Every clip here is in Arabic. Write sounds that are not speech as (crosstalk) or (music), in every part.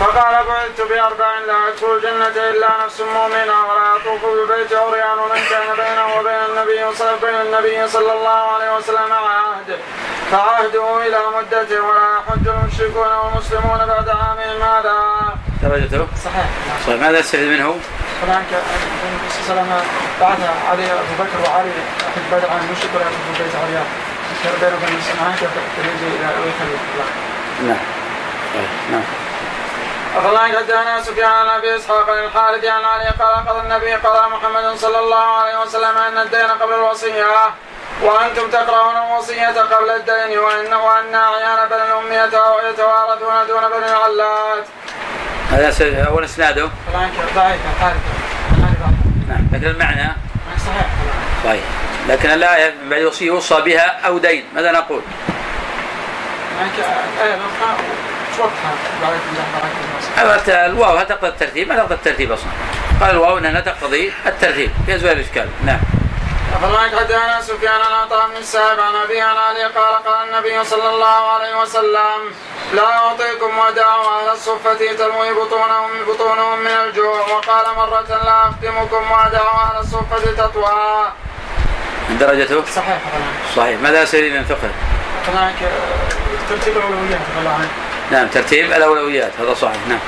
فقال بعثت بأربع لا يدخل الجنة إلا نفس مؤمنة ولا يطوف بالبيت عريان من كان بينه وبين النبي صلى بين النبي صلى الله عليه وسلم عهد فعهده إلى مدته ولا يحج المشركون والمسلمون بعد عامهم هذا. درجته؟ صحيح. صحيح ماذا استفيد منه؟ هناك النبي صلى الله عليه وسلم بعث علي أبو بكر وعلي بدر عن المشرك ولا يحج البيت عريان. بينه وبين إلى نعم. نعم. أخبرنا حدثنا سفيان عن أبي إسحاق عن الحارث عن علي قال قال النبي قال محمد صلى الله عليه وسلم إن الدين قبل الوصية وأنتم تقرؤون الوصية قبل الدين وان وان أعيان بني الأمية يتوارثون دون بني العلات. هذا؟ ضعيف الحارث نعم لكن المعنى؟ صحيح. طيب. لكن الآية من بعد الوصية يوصى بها أو دين ماذا نقول؟ هذا الواو هل تقتضي الترتيب؟ ما تقتضي الترتيب أصلا. قال الواو انها تقتضي الترتيب في أزواج الاشكال، نعم. أخبرنا حدثنا سفيان عن عطاء بن السائب عن أبي عن علي قال قال النبي صلى الله عليه وسلم لا أعطيكم وداع أهل الصفة تلوي بطونهم بطونهم من الجوع وقال مرة لا أخدمكم وداع أهل الصفة تطوى. درجته؟ صحيح صحيح ماذا سيري من فقه؟ ترتيب الأولويات نعم ترتيب الأولويات هذا صحيح نعم.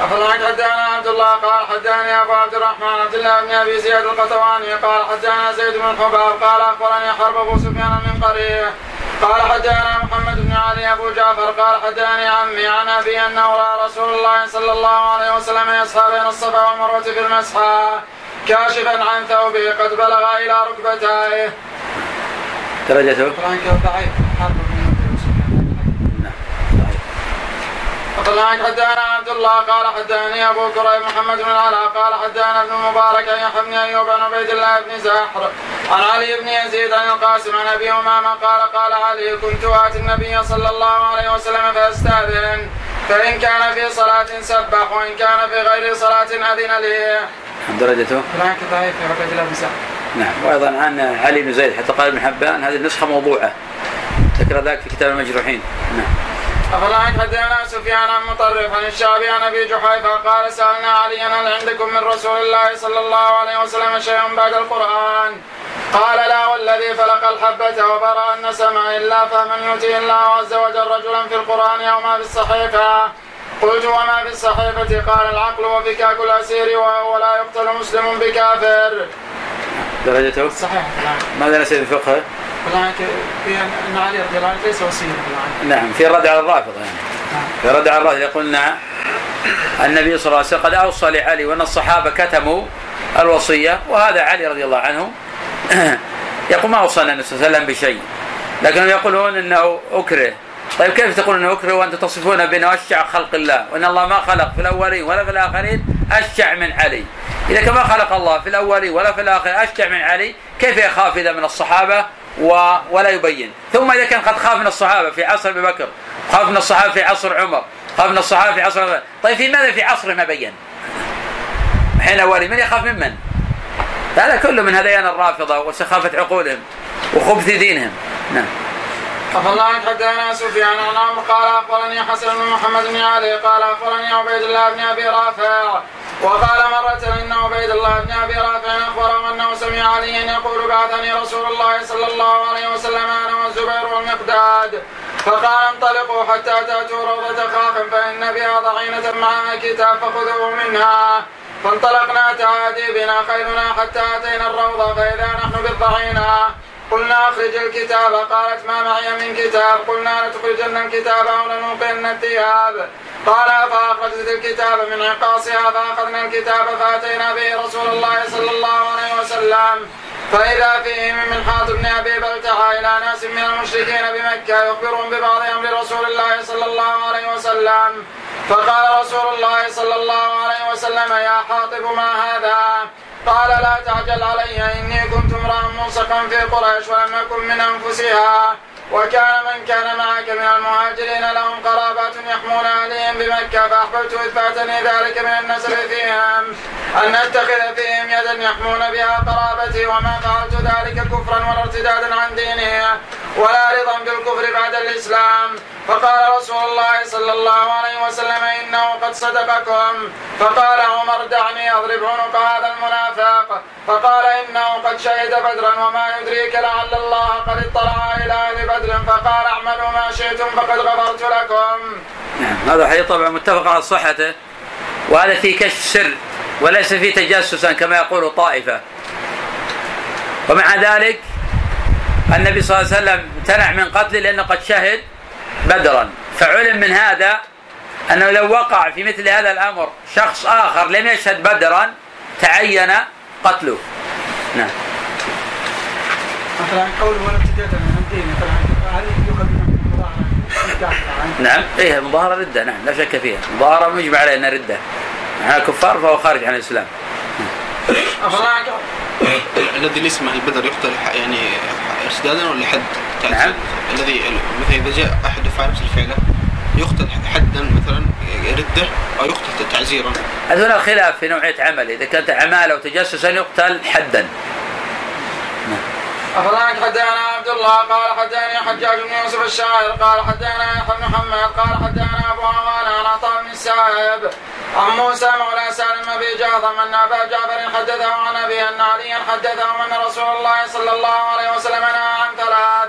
أخبرنا حدثنا عبد الله قال حدثني أبو عبد الرحمن عبد الله بن أبي زياد القطواني قال حدثنا زيد بن الحباب قال أخبرني حرب أبو سفيان من قرية. قال حدثنا محمد بن علي أبو جعفر قال حدثني عمي عن أبي أنه رأى رسول الله صلى الله عليه وسلم يسعى بين الصفا والمروة في المسحى كاشفا عن ثوبه قد بلغ إلى ركبتيه. درجته؟ ضعيف فلان حدانا عبد الله قال حداني أبو كريم محمد بن العلاء قال حدانا ابن المبارك ان يحيى بن أيوب عن عبيد الله بن زاحر عن علي بن يزيد عن القاسم عن أبي أمامة قال قال علي كنت آتي النبي صلى الله عليه وسلم فأستأذن فإن كان في صلاة سبح وإن كان في غير صلاة أذن لي. درجته؟ هناك ضعيف في عبيد الله بن زاحر. نعم وأيضا عن علي بن زيد حتى قال ابن حبان هذه النسخة موضوعة ذكر ذلك في كتاب المجروحين نعم أفلا حدثنا سفيان عن مطرف عن الشعبي عن أبي جحيفة قال سألنا عليا هل عندكم من رسول الله صلى الله عليه وسلم شيء بعد القرآن؟ قال لا والذي فلق الحبة وبرأ النسمة إلا فهما يؤتي الله عز وجل رجلا في القرآن أو ما في الصحيفة. قلت وما في الصحيفة؟ قال العقل وفكاك الأسير ولا يقتل مسلم بكافر. درجته؟ صحيح ماذا نسأل الفقه؟ علي رضي الله عنه ليس وصيا نعم في الرد على الرافضه يعني. في الرد على الرافضه يقولنا النبي صلى الله عليه وسلم قد أوصى لعلي وأن الصحابة كتموا الوصية وهذا علي رضي الله عنه. (clears throat) يقول ما أوصانا النبي صلى الله عليه وسلم بشيء. لكنهم يقولون إنه أكره. طيب كيف تقول إنه أكره وأنتم تصفون بأنه أشجع خلق الله؟ وإن الله ما خلق في الأولين ولا في الآخرين أشجع من علي. إذا كما خلق الله في الأولين ولا في الآخرين أشجع من علي كيف يخاف إذا من الصحابة؟ و... ولا يبين. ثم إذا كان قد خاف من الصحابة في عصر أبي بكر خاف من الصحابة في عصر عمر خاف من الصحابة في عصر. طيب في ماذا في عصره ما بين؟ حين أولي من يخاف ممن هذا كله من هذيان الرافضة وسخافة عقولهم وخبث دينهم. نعم. الله حدثنا سفيان عن عمرو قال أخبرني حسن بن محمد بن علي قال أخبرني عبيد الله بن أبي رافع. وقال مرة إن عبيد الله بن أبي رافع أخبره أنه سمع عليا يقول بعثني رسول الله صلى الله عليه وسلم أنا والزبير والمقداد. فقال انطلقوا حتى تأتوا روضة خاخ فإن بها ضعينة معها كتاب فخذوه منها. فانطلقنا تعادي بنا خيلنا حتى أتينا الروضة فإذا نحن بالضعينة قلنا اخرج الكتاب. قالت ما معي من كتاب. قلنا لتخرجن الكتاب أو لنوقين الثياب. قال فاخرجت الكتاب من عقاصها فاخذنا الكتاب فأتينا به رسول الله صلى الله عليه وسلم. فإذا فيه من حاط بن أبي بلتعة إلى ناس من المشركين بمكة يخبرهم ببعض أمر رسول الله صلى الله عليه وسلم. فقال رسول الله صلى الله عليه وسلم يا حاطب ما هذا؟ قال لا تعجل علي إني كنت امرأ موسقا في قريش ولم أكن من أنفسها. وكان من كان معك من المهاجرين لهم قرابات يحمون عليهم بمكة فأحببت إذ فاتني ذلك من النسل فيهم. أن نتخذ فيهم يدا يحمون بها قرابتي وما فعلت ذلك كفرا ولا ارتدادا عن ديني ولا رضا بالكفر بعد الإسلام. فقال رسول الله صلى الله عليه وسلم إنه قد صدقكم. فقال عمر دعني أضرب عنق هذا المنافق. فقال إنه قد شهد بدرا وما يدريك لعل الله قد اطلع إلى أهل بدر فقال اعملوا ما شئتم فقد غفرت لكم. نعم هذا حديث طبعا متفق على صحته وهذا فيه كشف سر وليس فيه تجسسا كما يقول طائفة. ومع ذلك النبي صلى الله عليه وسلم امتنع من قتله لأنه قد شهد بدرا. فعلم من هذا أنه لو وقع في مثل هذا الأمر شخص آخر لم يشهد بدرا تعين قتله. نعم. مثلا قوله ولا ابتداء من الدين مثلا هل يؤخذ من المظاهرة نعم. إيه المظاهرة ردة نعم لا شك فيها. المظاهرة مجمع عليها إنها ردة. معناها كفار فهو خارج عن الإسلام. الذي يسمح البدر يقتل يعني ارتدادا ولا حد؟ نعم. الذي مثلا إذا جاء أحد يفعل نفس الفعله يقتل حدا مثلا رده أو يقتل تعزيرا. هنا خلاف في نوعية عمل. إذا كانت عمالة وتجسسا يقتل حدا. أخبرنا حدثنا عبد الله؟ قال حدثني حجاج بن يوسف الشاعر. قال حدثنا يحيى بن محمد. قال حدثنا أبو عوان عن عطاء بن السائب عن موسى مولى سالم أبي جعفر أن أبا جعفر حدثه عن أبي أن عليا حدثه أن رسول الله صلى الله عليه وسلم نهى عن ثلاث.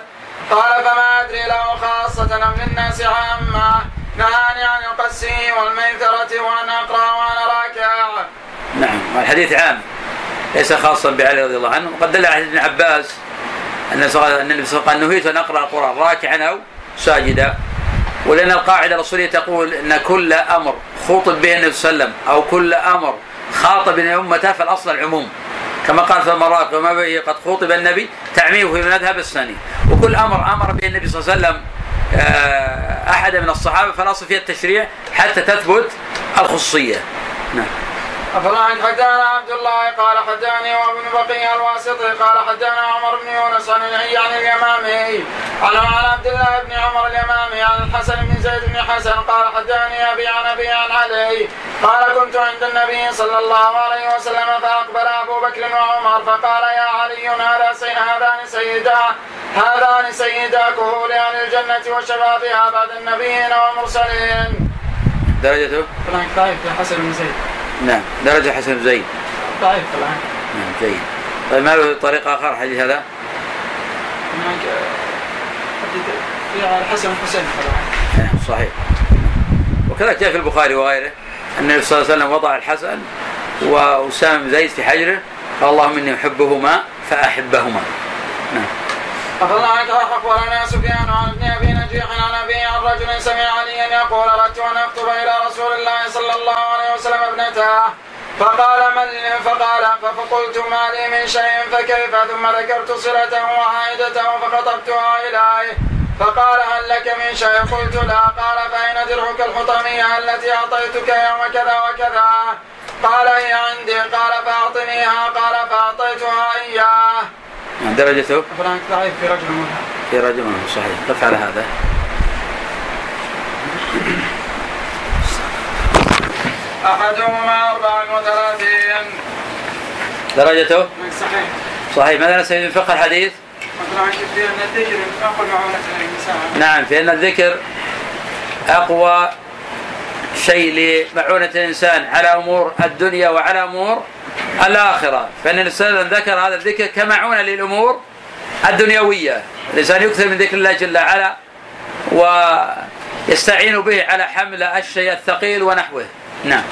قال فما أدري له خاصة أم للناس عامة. نهاني عن القسي والميثرة وأن أقرأ وأنا راكع. نعم والحديث عام. ليس خاصا بعلي رضي الله عنه. وقد دل على ابن عباس النبي صلى الله عليه وسلم نهيت أن أقرأ القرآن راكعا أو ساجدا. ولأن القاعدة الأصولية تقول إن كل أمر خوطب به النبي صلى الله عليه وسلم أو كل أمر خاطب امته فالاصل العموم. كما قال في المراقي وما به قد خوطب النبي تعميمه في المذهب الثاني وكل أمر أمر به النبي صلى الله عليه وسلم آه، أحد من الصحابة فالأصل فيه التشريع حتى تثبت الخصوصيه نعم. أفلان حدانا عبد الله قال حداني وابن بقي الواسطي قال حدانا عمر بن يونس عن عن اليمامي عن عن عبد الله بن عمر اليمامي عن الحسن بن زيد بن حسن قال حداني أبي عن أبي عن علي قال كنت عند النبي صلى الله عليه وسلم فأقبل أبو بكر وعمر فقال يا علي هذا سي هذان سيدا هذان سيدا كهول أهل الجنة وشبابها بعد النبيين والمرسلين. درجته؟ الحسن بن زيد. نعم. درجة حسن زيد ضعيف الآن نعم جيد. طيب ما له طريق آخر حديث هذا؟ هناك حديث في الحسن والحسين نعم صحيح. وكذلك جاء في البخاري وغيره أن النبي صلى الله عليه وسلم وضع الحسن وأسامة بن زيد في حجره قال اللهم إني أحبهما فأحبهما. نعم. أفضل عنك أخبرنا سفيان عن ابن أبي نجيح عن أبي عن رجل سمع عليا يقول أردت أن أكتب إلى رسول الله صلى الله عليه وسلم ابنته. فقال من فقال فقلت ما لي من شيء فكيف؟ ثم ذكرت صلته وعائدته فخطبتها إليه. فقال هل لك من شيء؟ قلت لا. قال فأين درعك الحطمية التي أعطيتك يوم كذا وكذا. قال هي عندي. قال فأعطنيها. قال فأعطيتها إياه. نعم درجته؟ فلان ضعيف في رجل منها في رجل منهم صحيح. قف على هذا. أحدهما أربع وثلاثين. درجته؟ صحيح. صحيح. ماذا نستفيد من فقه الحديث؟ نعم في أن الذكر أقوى شيء لمعونة الإنسان على أمور الدنيا وعلى أمور الآخرة. فإن الإنسان ذكر هذا الذكر كمعونة للأمور الدنيوية. الإنسان يكثر من ذكر الله جل وعلا ويستعين به على حمل الشيء الثقيل ونحوه. نعم.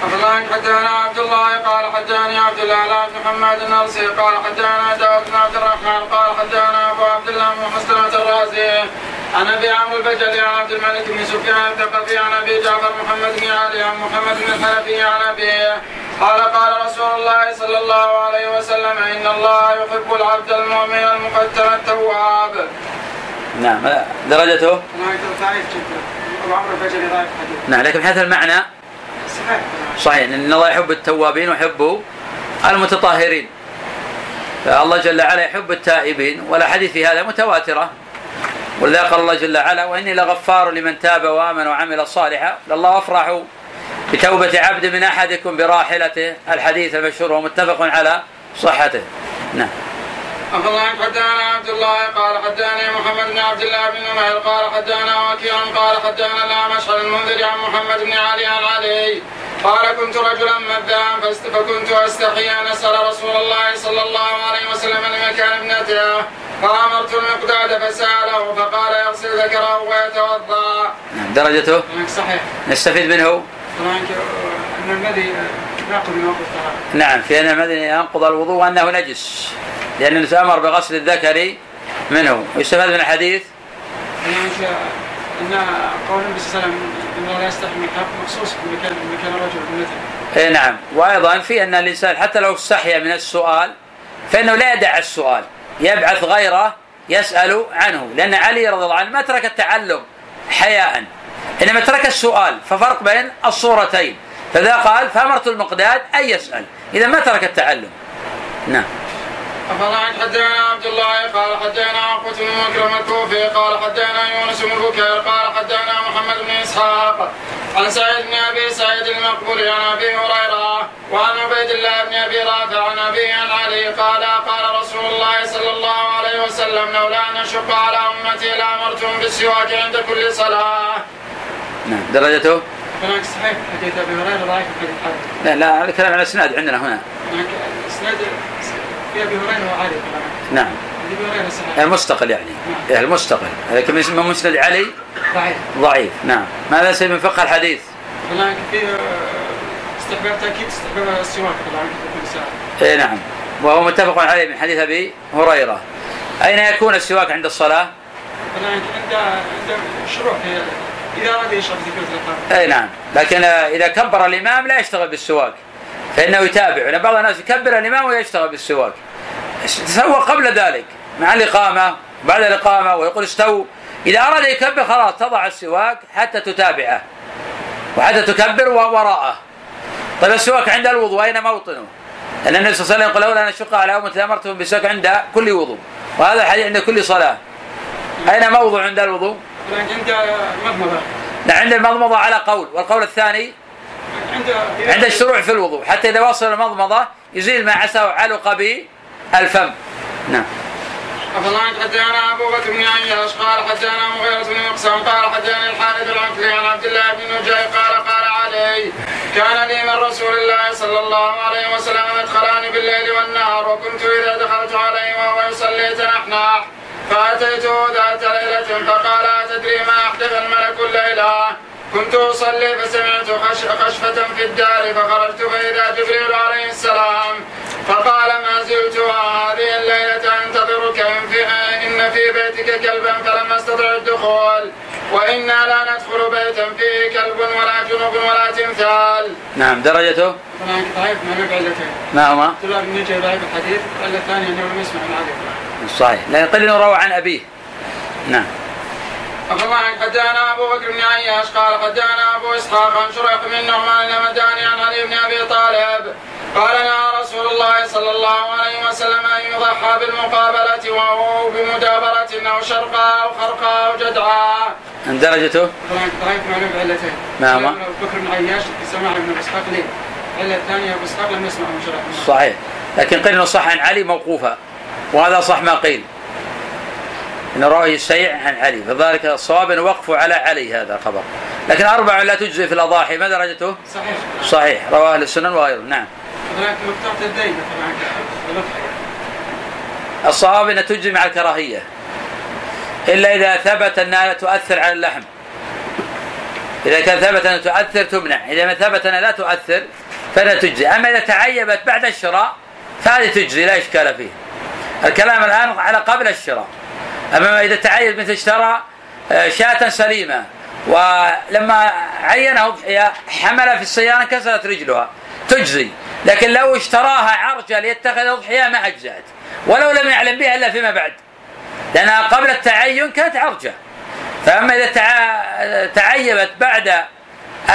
الله حدثنا عبد الله قال حدثني عبد الله بن محمد النرسي قال حدثنا داود بن عبد الرحمن قال حدثنا أبو عبد الله بن مسلمة الرازي عن أبي عمرو البجلي عن عبد الملك بن سفيان الثقفي عن أبي جعفر محمد بن علي عن محمد بن الحنفي عن أبيه قال قال رسول الله صلى الله عليه وسلم إن الله يحب العبد المؤمن المقتل التواب. نعم درجته؟ ضعيف جدا ابو عمرو البجلي ضعيف حديث. نعم لكن هذا المعنى صحيح صحيح إن الله يحب التوابين ويحب المتطهرين فالله جل وعلا يحب التائبين والأحاديث في هذا متواترة ولذا قال الله جل وعلا وإني لغفار لمن تاب وآمن وعمل صالحا لله أفرح بتوبة عبد من أحدكم براحلته الحديث المشهور ومتفق على صحته نعم أخبرنا حدثنا عبد الله قال حدثني محمد بن عبد الله بن نمير قال حدثنا وكيع قال حدثنا الأعمش عن المنذر عن محمد بن علي عن علي قال كنت رجلا مذاعا فكنت أستحي أن أسأل رسول الله صلى الله عليه وسلم لمكان ابنته فأمرت المقداد فسأله فقال يغسل ذكره ويتوضأ. نعم درجته؟ صحيح. نستفيد منه؟ أن المذي ينقض من نعم في أن المذي ينقض الوضوء وأنه نجس. لأن النبي أمر بغسل الذكر منه، ويستفاد من الحديث؟ إن قول النبي صلى الله عليه وسلم إنه لا يستحي من مخصوص بمكان مكان الرجل بمثل. اي نعم، وأيضا في أن الإنسان حتى لو استحيا من السؤال فإنه لا يدع السؤال، يبعث غيره يسأل عنه، لأن علي رضي الله عنه ما ترك التعلم حياء، إنما ترك السؤال، ففرق بين الصورتين، فذا قال فأمرت المقداد أن يسأل، إذا ما ترك التعلم. نعم. أفضل حدثنا عبد الله قال حدثنا عقبة بن مكرم الكوفي قال حدثنا يونس بن بكير قال حدثنا محمد بن إسحاق عن سعيد بن أبي سعيد المقبول عن أبي هريرة وعن عبيد الله بن أبي رافع عن أبي عن علي قال قال رسول الله صلى الله عليه وسلم لولا أن أشق على أمتي لأمرتهم بالسواك عند كل صلاة. نعم. درجته؟ هناك صحيح حديث أبي هريرة ضعيف حديث لا لا الكلام على الإسناد عندنا هنا. هناك إسناد في أبي هريرة وعلي نعم. المستقل يعني. نعم. المستقل. لكن من مسند علي؟ ضعيف. ضعيف. نعم. ماذا سيد من فقه الحديث؟ والله في استحباب تأكيد استحباب السواك اي نعم. وهو متفق عليه من حديث أبي هريرة. أين يكون السواك عند الصلاة؟ عند عند الشروع إذا اراد يشرب أي نعم. لكن إذا كبر الإمام لا يشتغل بالسواك. فإنه يتابع. لأن بعض الناس يكبر الإمام ويشتغل بالسواك. سوى قبل ذلك. مع الإقامة بعد الإقامة ويقول استووا. إذا أراد يكبر خلاص تضع السواك حتى تتابعه. وحتى تكبر وراءه. طيب السواك عند الوضوء أين موطنه؟ لأن النبي صلى الله عليه وسلم يقول لولا أن أشق على أمتي لأمرتهم بالسواك عند كل وضوء. وهذا الحديث عند كل صلاة. أين موضع عند الوضوء؟ عند المضمضة. عند المضمضة على قول والقول الثاني عند الشروع في الوضوء. حتى إذا وصل المضمضة يزيل ما عسى علق بالفم نعم. أفضل حدثنا أبو بكر بن عياش. قال حدثنا مغيرة بن مقسم. قال حدثنا الحارث العقلي عن عبد الله بن نجاي قال قال علي كان لي من رسول الله صلى الله عليه وسلم مدخلان بالليل والنهار وكنت إذا دخلت عليه وهو يصلي تنحنح فأتيته ذات ليلة فقال أتدري ما أحدث الملك الليلة كنت أصلي فسمعت خشفة في الدار فخرجت فإذا جبريل عليه السلام فقال ما زلت هذه الليلة أنتظرك إن في, إن في بيتك كلبا فلم أستطع الدخول وإنا لا ندخل بيتا فيه كلب ولا جنوب ولا تمثال. نعم درجته؟ ضعيف ما بعلتين. ما هما؟ تلاب بن ضعيف الحديث، العلة الثانية أنه لم يسمع صحيح، لأن قل روى عن أبيه. نعم. أخبرنا حدثنا أبو بكر بن عياش قال حدثنا أبو إسحاق عن شريح بن نعمان المداني عن علي بن أبي طالب قال نهى رسول الله صلى الله عليه وسلم أن يضحى بالمقابلة وهو بمدابرة أو شرقاء أو خرقاء أو جدعاء. درجته؟ ضعيف معلوم بعلتين. نعم. أبو بكر بن عياش سمع أبو إسحاق ليه؟ العلة الثانية أبو إسحاق لم يسمع من شريح. صحيح. لكن قيل إنه صح عن علي موقوفا وهذا صح ما قيل. إن رواه الشيع عن علي فذلك الصواب وقفوا على علي هذا الخبر. لكن أربع لا تجزي في الأضاحي ما درجته؟ صحيح. صحيح. رواه أهل السنن وغيره. نعم. الصواب انها تجزي مع الكراهية. إلا إذا ثبت أنها تؤثر على اللحم. إذا كان ثبت أنها تؤثر تمنع. إذا ما ثبت أنها لا تؤثر فلا تجزي أما إذا تعيبت بعد الشراء فهذه تجزي لا إشكال فيه الكلام الآن على قبل الشراء. أما إذا تعين مثل اشترى آه، شاة سليمة. ولما عينها أضحية حمل في السيارة انكسرت رجلها. تجزي. لكن لو اشتراها عرجة ليتخذ أضحية ما أجزأت. ولو لم يعلم بها إلا فيما بعد. لأنها قبل التعين كانت عرجة. فأما إذا تعيبت بعد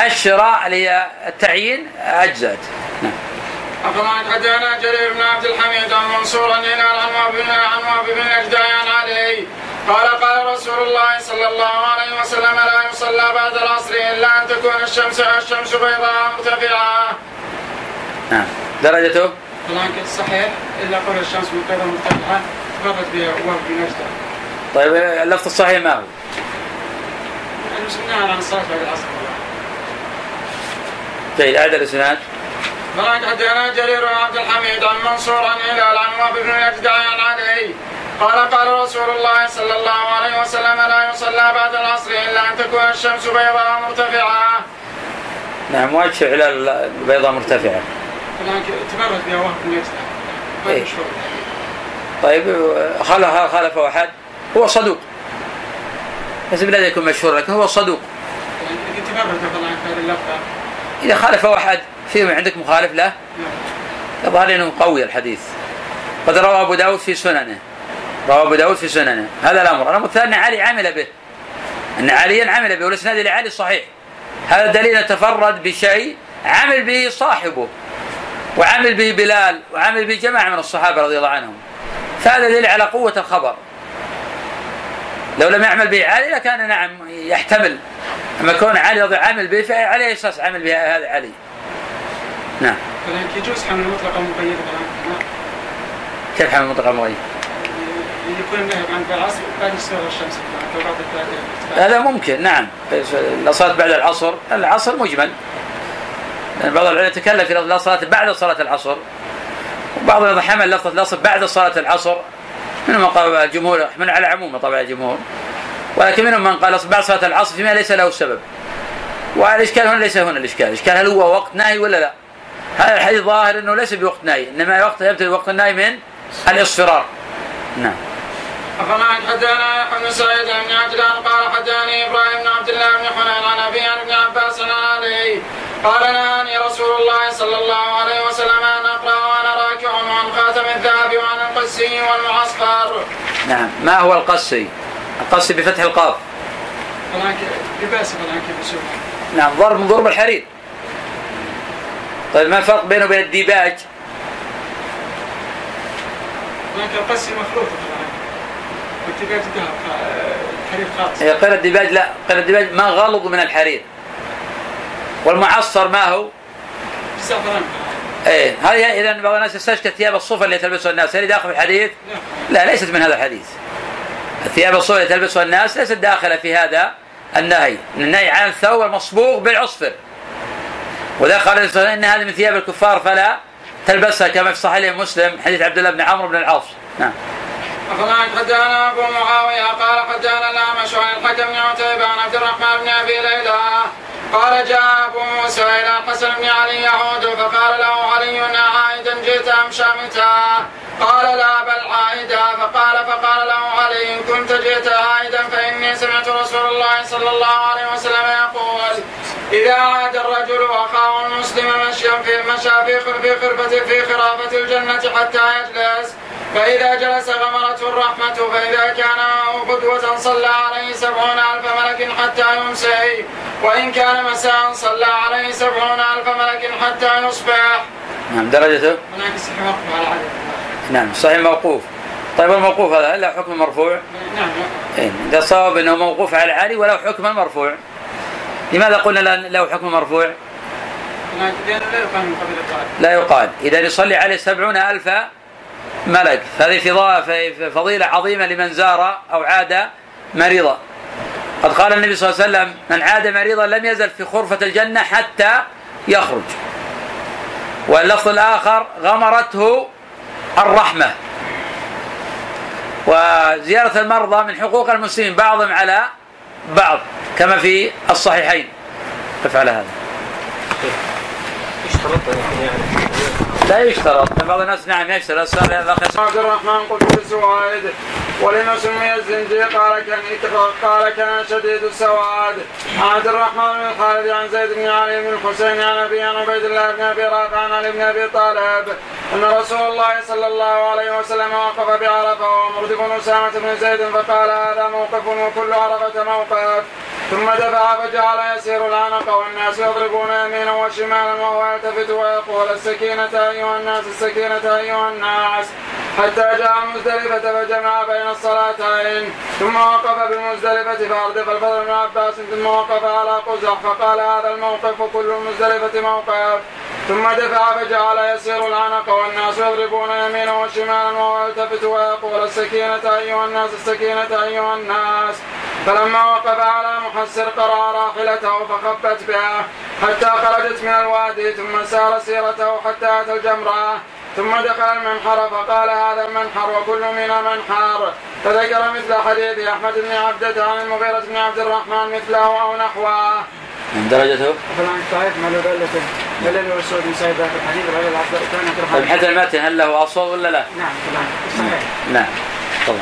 الشراء للتعيين أجزأت. نعم. أفضل حدثنا جرير بن عبد الحميد عن منصور عن عن بن عن بن عن علي قال قال رسول الله صلى الله عليه وسلم لا يصلى بعد العصر إلا أن تكون الشمس الشمس بيضاء مرتفعة. نعم درجته لكن صحيح إلا قول الشمس بيضاء مرتفعة فرد بوقت بنجده. طيب اللفظ الصحيح ما هو؟ سمعناها عن الصلاة بعد العصر. جيد أعد الإسناد فلان حدثنا جرير بن عبد الحميد عن منصور عن هلال عن وهب بن يجدع عن علي قال قال رسول الله صلى الله عليه وسلم لا يصلى بعد العصر إلا أن تكون الشمس بيضاء مرتفعة. نعم وجه على البيضاء مرتفعة فلان تبرد بها وهب بن يجدع. إيه. مشهور. طيب خالف خالف أحد هو صدوق بس بلا يكون مشهور لكن هو صدوق يعني تبرد. إذا خالف أحد في عندك مخالف له. يظهر إنه قوي الحديث. قد روى أبو داود في سننه. روى أبو داود في سننه. هذا الأمر. الأمر الثاني علي عمل به. إن عليا عمل به. والإسناد لعلي صحيح. هذا دليل تفرد بشيء عمل به صاحبه. وعمل به بلال. وعمل به جماعة من الصحابة رضي الله عنهم. فهذا دليل على قوة الخبر. لو لم يعمل به علي لكان نعم يحتمل. أما كون علي رضي عمل به فعلى أي أساس عمل به هذا علي. نعم. يجوز حمل مقيده فلان. كيف حمل المطلق المغيب يكون النهي عن العصر بعد صغر الشمس. هذا ممكن نعم. صارت بعد العصر العصر مجمل. لأن بعض العلماء تكلم في لا صلاة بعد صلاة العصر. وبعضهم إذا حمل لفظة الأصل بعد صلاة العصر منهم من قال الجمهور من على عموم طبعا الجمهور. ولكن منهم من قال بعد صلاة العصر فيما ليس له سبب. والإشكال هنا ليس هنا الإشكال. الإشكال هل هو وقت نهي ولا لا؟ هذا الحديث ظاهر أنه ليس بوقت نهي إنما وقت يبتدي وقت النهي من الإصفرار. نعم. أفمعك حدثنا يحيى بن سعيد بن عجلان قال حدثني إبراهيم بن عبد الله بن حنين عن أبي عن ابن عباس علي. قال نهاني رسول الله صلى الله عليه وسلم أن أقرأ وأنا راكع عن خاتم الذهب وعن القسي والمعسكر. نعم. ما هو القسي؟ القسي بفتح القاف. نعم. ضرب من ضرب الحرير. طيب ما الفرق بينه وبين الديباج؟ فلأن القسي مخلوط ذهب الحرير خالص. هي قيل الديباج لا قيل الديباج ما غلظ من الحرير. والمعصفر ما هو؟ زعفران إيه هذه اذا بعض الناس يستشكل ثياب الصوف اللي تلبسها الناس. هل داخل في الحديث؟ لا ليست من هذا الحديث. الثياب الصوف اللي تلبسها الناس ليست داخلة في هذا النهي. النهي عن الثوب المصبوغ بالعصفر. وذا قال عليه إن هذه من ثياب الكفار فلا تلبسها كما في صحيح مسلم حديث عبد الله بن عمرو بن العاص. نعم. أخبرك حدثنا أبو معاوية قال حدثنا الأعمش عن الحكم بن عتيبة عن عبد الرحمن بن أبي ليلى. قال جاء أبو موسى إلى الحسن بن علي يعود فقال له علي عائدا جئت أم شامتا قال لا بل عائدا. فقال فقال له علي إن كنت جئت عائدا فإني سمعت رسول الله صلى الله عليه وسلم يقول إذا عاد الرجل أخاه المسلم مشيا في مشى في خرفة في خرافة الجنة حتى يجلس فإذا جلس غمرته الرحمة فإذا كان معه قدوة صلى عليه سبعون ألف ملك حتى يمسي وإن كان مساء صلى عليه سبعون ألف ملك حتى يصبح. نعم درجته؟ هناك صحيح وقف على عدد نعم صحيح موقوف. طيب الموقوف هذا له حكم مرفوع؟ نعم. إيه. ده الصواب إنه موقوف على علي وله حكم مرفوع. لماذا قلنا لا- له حكم مرفوع؟ لا يقال. إذا يصلي عليه سبعون ألف ملك. ف- فضيلة عظيمة لمن زار أو عاد مريضا. قد قال النبي صلى الله عليه وسلم من عاد مريضا لم يزل في خرفة الجنة حتى يخرج. واللفظ الآخر غمرته الرحمة. وزيارة المرضى من حقوق المسلمين بعضهم على بعض كما في الصحيحين. قف على هذا. اشترط يعني لا يشترط بعض الناس نعم يشترط الاخ عبد الرحمن قلت بالسواد ولما سمي الزنجي قال كان قال كان شديد السواد. عبد الرحمن بن خالد عن زيد بن علي بن الحسين عن ابي عن عبيد الله بن أبي رافع عن علي بن أبي طالب أن رسول الله صلى الله عليه وسلم وقف بعرفة ومردف أسامة بن زيد فقال هذا موقف وكل عرفة موقف. ثم دفع فجعل يسير العنق والناس يضربون يمينا وشمالا وهو يلتفت ويقول السكينة أيها الناس السكينة أيها الناس. حتى جاء مزدلفة فجمع بين الصلاتين. ثم وقف بمزدلفة فأردف الفضل بن عباس ثم وقف على قزح فقال هذا الموقف كل المزدلفة موقف. ثم دفع فجعل يسير العنق والناس يضربون يمينا وشمالا وهو يلتفت ويقول السكينة أيها الناس السكينة أيها الناس. فلما وقف على محسر قرأ راحلته فخبت بها حتى خرجت من الوادي ثم سار سيرته حتى أتى الجمرة. ثم دخل المنحر فقال هذا المنحر وكل منا منحر فذكر مثل حديث أحمد بن عبدة عن المغيرة بن عبد الرحمن مثله أو نحوه. من درجته؟ فلان صحيح ما له دلته دليل والسود بن سعيد الحديث غير العبد طيب حتى المتن هل له أصل ولا لا؟ نعم فلان صحيح. نعم تفضل.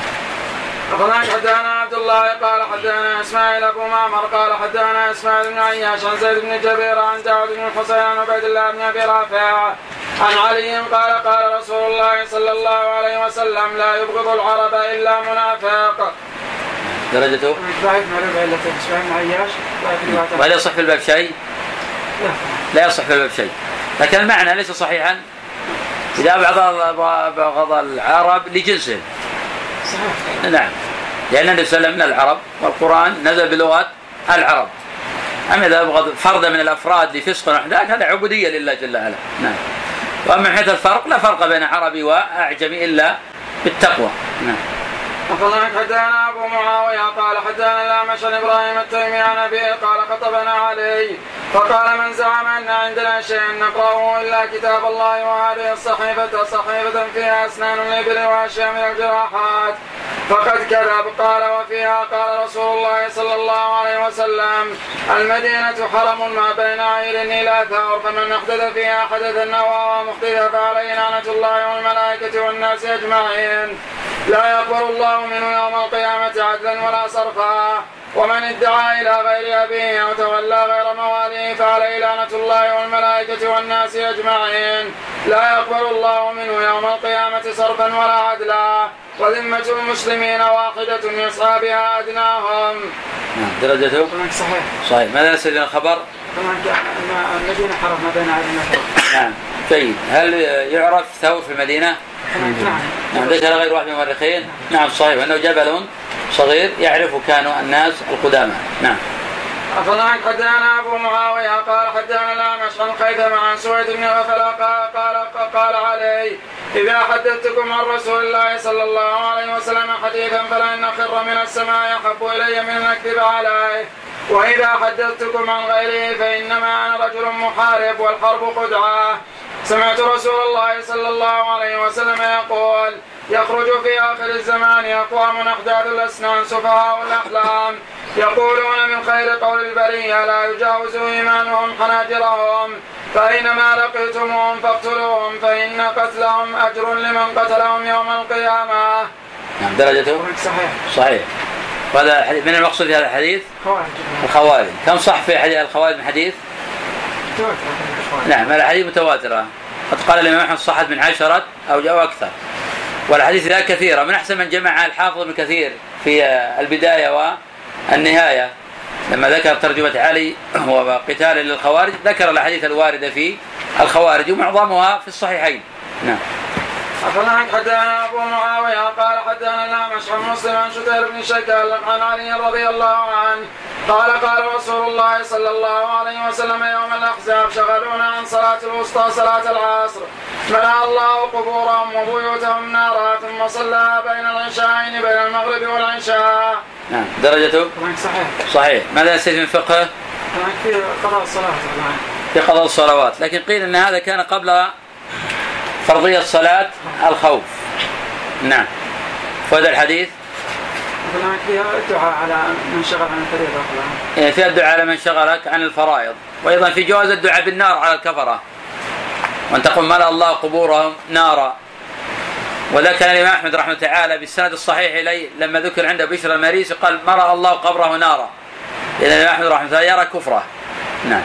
أخبرنا حدثنا عبد الله قال حدثنا إسماعيل أبو معمر قال حدثنا إسماعيل بن عياش عن زيد بن جبير عن داود بن الحسين عن عبيد الله بن أبي رافع عن علي قال قال رسول الله صلى الله عليه وسلم لا يبغض العرب إلا منافق. درجته؟ ضعيف معلوم علته إسماعيل بن عياش وهل يصح في الباب شيء؟ لا يصح في الباب شيء لكن المعنى ليس صحيحا إذا أبغض العرب لجنسهم صحيح. نعم. لأن النبي صلى الله عليه وسلم من العرب والقرآن نزل بلغة العرب. أما إذا أبغض فردا من الأفراد لفسق ذاك هذا عبودية لله جل وعلا. نعم. وأما من حيث الفرق لا فرق بين عربي وأعجمي إلا بالتقوى. نعم. وكذلك حدثنا أبو معاوية قال حدثنا الأعمش عن إبراهيم التيمي عن أبيه قال خطبنا عليه فقال من زعم أن عندنا شيئا نقرأه إلا كتاب الله وهذه الصحيفة صحيفة فيها أسنان الابل واشياء من الجراحات. فقد كذب قال وفيها قال رسول الله صلى الله عليه وسلم المدينة حرم ما بين عير إلى ثور فمن أحدث فيها حدثا أو محدثا فعليه لعنة الله والملائكة والناس أجمعين. لا يقبل الله منه يوم القيامة عدلا ولا صرفا ومن ادعى إلى غير أبيه أو تولى غير مواليه فعليه لعنة الله والملائكة والناس أجمعين لا يقبل الله منه يوم القيامة صرفا ولا عدلا وذمة المسلمين واحدة يسعى بها أدناهم. نعم درجته؟ صحيح. صحيح، ماذا سيدنا الخبر؟ المدينة حرف ما بين عدن نعم جيد، هل يعرف ثور في المدينة؟ نعم. نعم ذكر غير واحد من المؤرخين؟ نعم صحيح، أنه جبل صغير يعرف كانوا الناس القدامى، نعم. أخبرنا حدثنا أبو معاوية قال حدثنا الأعمش عن خيثم عن سويد بن غفل قال قال قال عليه إذا حدثتكم عن رسول الله صلى الله عليه وسلم حديثا فلن خر من السماء أحب إلي من أن أكذب عليه. وإذا حدثتكم عن غيره فإنما أنا رجل محارب والحرب خدعة سمعت رسول الله صلى الله عليه وسلم يقول يخرج في آخر الزمان أقوام أحداث الأسنان سفهاء الأحلام يقولون من خير قول البرية لا يجاوز إيمانهم حناجرهم. فأينما لقيتموهم فاقتلوهم فإن قتلهم أجر لمن قتلهم يوم القيامة. نعم درجته صحيح. صحيح. وهذا من المقصود في هذا الحديث؟ خوارج. الخوارج. كم صح في حديث الخوارج من حديث؟ نعم الأحاديث متواترة قد قال الإمام أحمد صحت من عشرة أو جاء أكثر. والحديث ذا كثيرة. من أحسن من جمع الحافظ ابن كثير في البداية والنهاية. لما ذكر ترجمة علي وقتال للخوارج ذكر الأحاديث الواردة في الخوارج ومعظمها في الصحيحين. نعم. أخبرنا حدثنا أبو معاوية قال حدثنا الأعمش عن مسلم عن شتير بن شكال عن علي رضي الله عنه قال قال رسول الله صلى الله عليه وسلم يوم الأحزاب شغلونا عن صلاة الوسطى صلاة العصر ملأ الله قبورهم وبيوتهم نارا ثم صلى بين العشاءين بين المغرب والعشاء. نعم درجته؟ صحيح. صحيح، ماذا يستفيد من فقهه؟ في قضاء الصلاة في قضاء الصلوات، لكن قيل إن هذا كان قبل فرضية صلاة الخوف. نعم. فهذا الحديث؟ فيها الدعاء على من شغل عن الفريضة فيها الدعاء على من شغلك عن الفرائض. وأيضا في جواز الدعاء بالنار على الكفرة. وأن تقول ملأ الله قبورهم نارا. وذكر الإمام أحمد رحمه تعالى بالسند الصحيح إليه لما ذكر عنده بشر المريسي قال مرأ الله قبره نارا. إذا الإمام أحمد رحمه الله يرى كفره. نعم.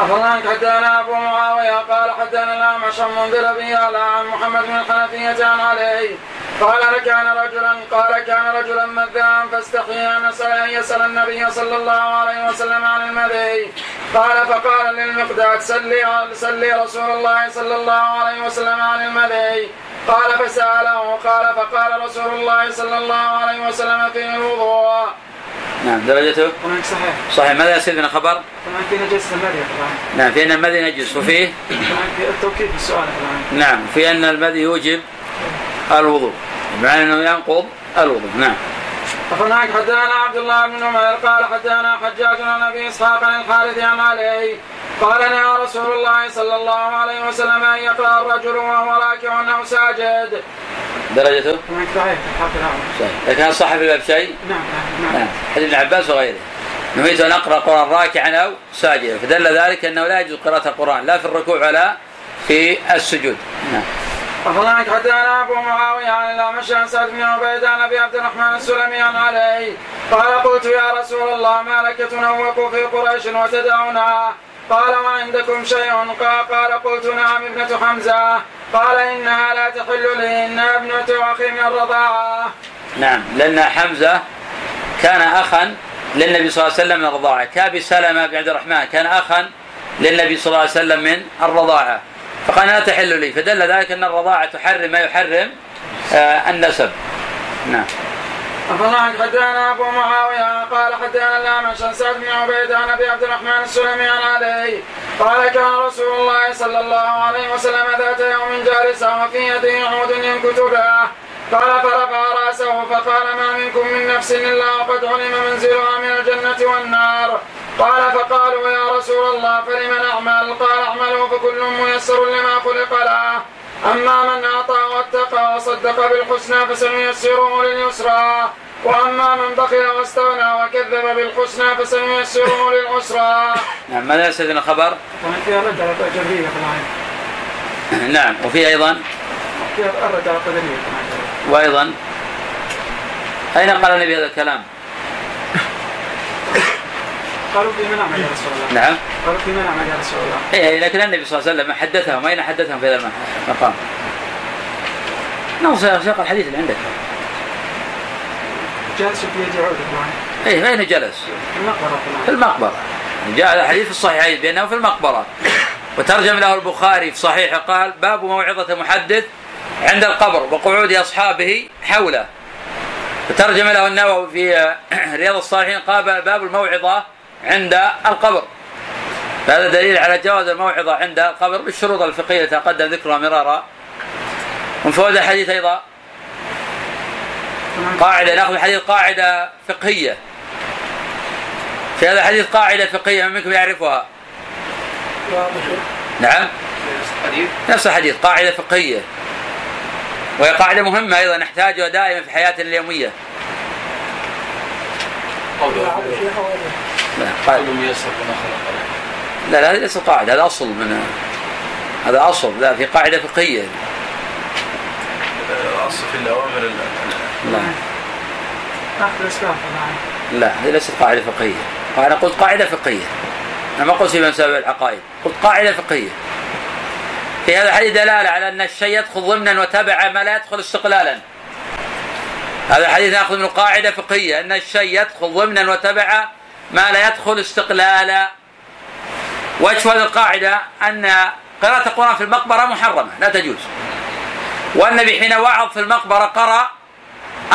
أخبرنا حدثنا أبو معاوية قال حدثنا الأعمش عن منذر بن عن محمد بن الحنفية عن عليه. قال كان رجلا قال كان رجلا مذاء فاستحيي أن يسال النبي صلى الله عليه وسلم عن المذي. قال فقال للمقداد سلي سلي رسول الله صلى الله عليه وسلم عن المذي. قال فسأله قال فقال رسول الله صلى الله عليه وسلم فيه الوضوء. نعم درجته صحيح. صحيح ماذا يصير من الخبر؟ طبعا في نجس المذي طبعا نعم في أن المذي نجس وفيه طبعا في التوكيد في السؤال طبعا نعم في أن المذي يوجب الوضوء بمعنى أنه ينقض الوضوء نعم. فهناك حدثنا عبد الله بن عمر قال حدثنا حجاج عن ابي إسحاق عن الحارث عن علي. قال نهى رسول الله صلى الله عليه وسلم أن يقرأ الرجل وهو راكع أو ساجد. درجته؟ هناك صحيح صحيح. لكن هل صح في الباب شيء؟ نعم نعم نعم. حديث ابن عباس وغيره. نهيت أن أقرأ القران راكعا أو ساجدا. فدل ذلك أنه لا يجوز قراءة القرآن لا في الركوع ولا في السجود. نعم. وهناك حدثنا أبو معاوية عن الاعمش عن سعد بن عبيد عن أبي عبد الرحمن السلمي عن علي قال قلت يا رسول الله ما لك تنوق في قريش وتدعنا قال وعندكم شيء؟ قال, قال قلت نعم ابنة حمزة. قال إنها لا تحل لي إنها ابنة أخي من الرضاعة نعم لأن حمزة كان أخا للنبي صلى الله عليه وسلم من الرضاعة كابي سلمة بن عبد الرحمن كان أخا للنبي صلى الله عليه وسلم من الرضاعة. فقال لا تحل لي. فدل ذلك أن الرضاعة تحرم ما يحرم آه النسب. نعم. أفضل حدثنا أبو معاوية قال حدثنا الأعمش عن سعد بن عبيد عن أبي عبد الرحمن السلمي عن علي. قال كان رسول الله صلى الله عليه وسلم ذات يوم جالسا وفي يده عود ينكت به. قال فرفع رأسه فقال ما منكم من نفس إلا وقد علم منزلها من الجنة والنار. قال فقالوا يا رسول الله فلم نعمل؟ قال اعملوا فكل ميسر لما خلق له. أما من أعطى واتقى وصدق بالحسنى فسنيسره لليسرى. وأما من بخل واستغنى وكذب بالحسنى فسنيسره للعسرى. نعم ماذا يستدل الخبر؟ فيها رد على جبريه نعم وفي أيضا؟ فيها الرد على قدريه وأيضا أين قال النبي هذا الكلام؟ قالوا في نعمل يا رسول الله. نعم. قالوا في نعمل يا رسول الله. اي لكن النبي صلى الله عليه وسلم حدثهم. أين حدثهم في هذا المقام؟ نعم سياق الحديث اللي عندك. جالس في يد عود اي أين جلس؟ في المقبرة. في المقبرة. جاء الحديث في الصحيحين بأنه في المقبرة. وترجم له البخاري في صحيحه قال باب موعظة محدث عند القبر وقعود أصحابه حوله. وترجم له النووي في (clears throat) رياض الصالحين قال باب الموعظة عند القبر. هذا دليل على جواز الموعظة عند القبر بالشروط الفقهية تقدم ذكرها مرارا. من فوائد الحديث أيضا قاعدة نأخذ الحديث قاعدة فقهية. في هذا الحديث قاعدة فقهية من منكم يعرفها؟ نعم. نفس الحديث قاعدة فقهية. وهي قاعدة مهمة أيضا نحتاجها دائما في حياتنا اليومية. لا لا هذه ليست قاعدة هذا أصل من هذا أصل لا في قاعدة فقهية. أصل في الأوامر لا لا هذه ليست قاعدة فقهية. أنا قلت قاعدة فقهية. أنا ما قلت في مسائل العقائد قلت قاعدة فقهية. في هذا الحديث دلالة على أن الشيء يدخل ضمنا وتبعا ما لا يدخل استقلالا. هذا الحديث نأخذ منه قاعدة فقهية أن الشيء يدخل ضمنا وتبعا ما لا يدخل استقلالا. وجه هذه القاعدة أن قراءة القرآن في المقبرة محرمة لا تجوز. والنبي حين وعظ في المقبرة قرأ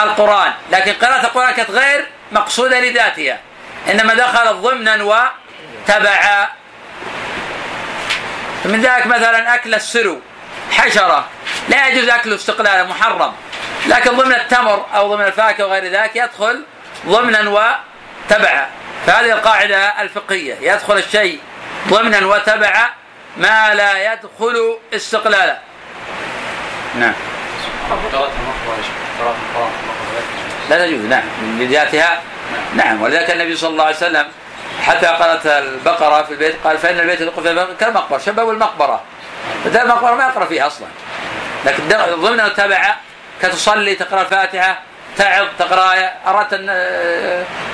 القرآن لكن قراءة القرآن كانت غير مقصودة لذاتها إنما دخلت ضمنا وتبعا. من ذلك مثلا أكل السرو حشرة لا يجوز أكله استقلالا محرم لكن ضمن التمر أو ضمن الفاكهة وغير ذلك يدخل ضمنا وتبعا فهذه القاعدة الفقهية يدخل الشيء ضمنا وتبعا ما لا يدخل استقلالا نعم. لا تجوز نعم لذاتها نعم ولذلك النبي صلى الله عليه وسلم حتى قالت البقرة في البيت قال فإن البيت يقف كالمقبرة شبه المقبرة. بدل المقبرة ما يقرأ فيها أصلا. لكن ضمن تبع كتصلي تقرأ الفاتحة تعظ تقرأ آية أردت أن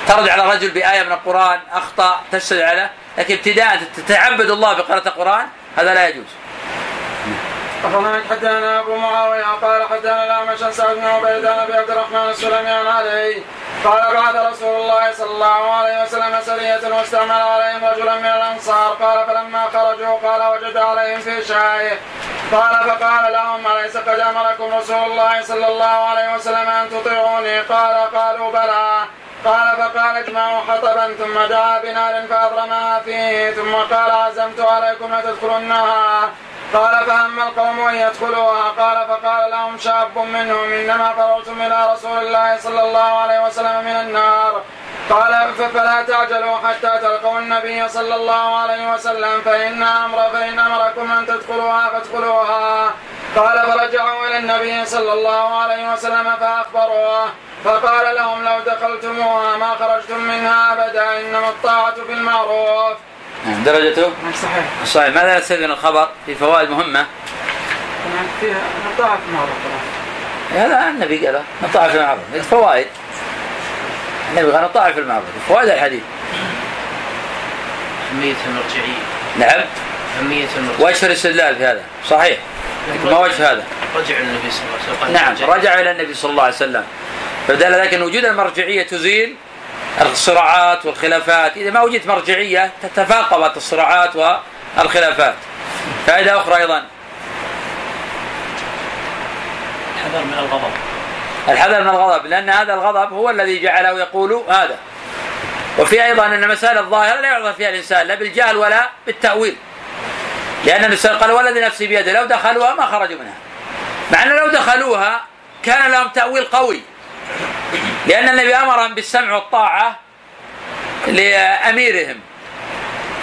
ترد على رجل بآية من القرآن أخطأ تسجد عليه لكن ابتداء تتعبد الله بقراءة القرآن هذا لا يجوز. أخبرنا حدثنا أبو معاوية قال حدثنا الأعمش عن سعد بن عبيد عن أبي عبد الرحمن السلمي عليه. قال بعد رسول الله صلى الله عليه وسلم سرية واستعمل عليهم رجلا من الأنصار قال فلما خرجوا قال وجد عليهم في شاي. قال فقال لهم أليس قد أمركم رسول الله صلى الله عليه وسلم أن تطيعوني؟ قال قالوا بلى. قال فقال اجمعوا حطبا ثم دعا بنار فأضرمها فيه ثم قال عزمت عليكم لتدخلنها قال فهم القوم أن يدخلوها قال فقال لهم شاب منهم إنما فررتم إلى رسول الله صلى الله عليه وسلم من النار. قال فلا تعجلوا حتى تلقوا النبي صلى الله عليه وسلم فإن أمر فإن أمركم أن تدخلوها فادخلوها. قال فرجعوا إلى النبي صلى الله عليه وسلم فأخبروه فقال لهم لو دخلتموها ما خرجتم منها أبدا إنما الطاعة في المعروف. نعم درجته صحيح. صحيح. ماذا من الخبر؟ في فوائد مهمة. فيها نطاعة المعروف هذا النبي قال نطاع في المعروف فوائد. النبي قال نطاع في المعروف فوائد الحديث. أهمية المرجعية نعم. أهمية المرجعية وجه الاستدلال في هذا. صحيح. ما وجه هذا؟ رجع النبي صلى الله عليه وسلم. نعم. رجع. رجع إلى النبي صلى الله عليه وسلم. فدل ذلك أن وجود المرجعية تزيل الصراعات والخلافات. إذا ما وجدت مرجعية تتفاقمت الصراعات والخلافات. فائدة أخرى أيضا. الحذر من الغضب. الحذر من الغضب لأن هذا الغضب هو الذي جعله يقول هذا. وفي أيضا أن مسائل الظاهره لا يعذر فيها الإنسان لا بالجهل ولا بالتأويل. لأن النبي قال والذي نفسي بيده لو دخلوها ما خرجوا منها. مع أن لو دخلوها كان لهم تأويل قوي. لأن النبي أمرهم بالسمع والطاعة لأميرهم.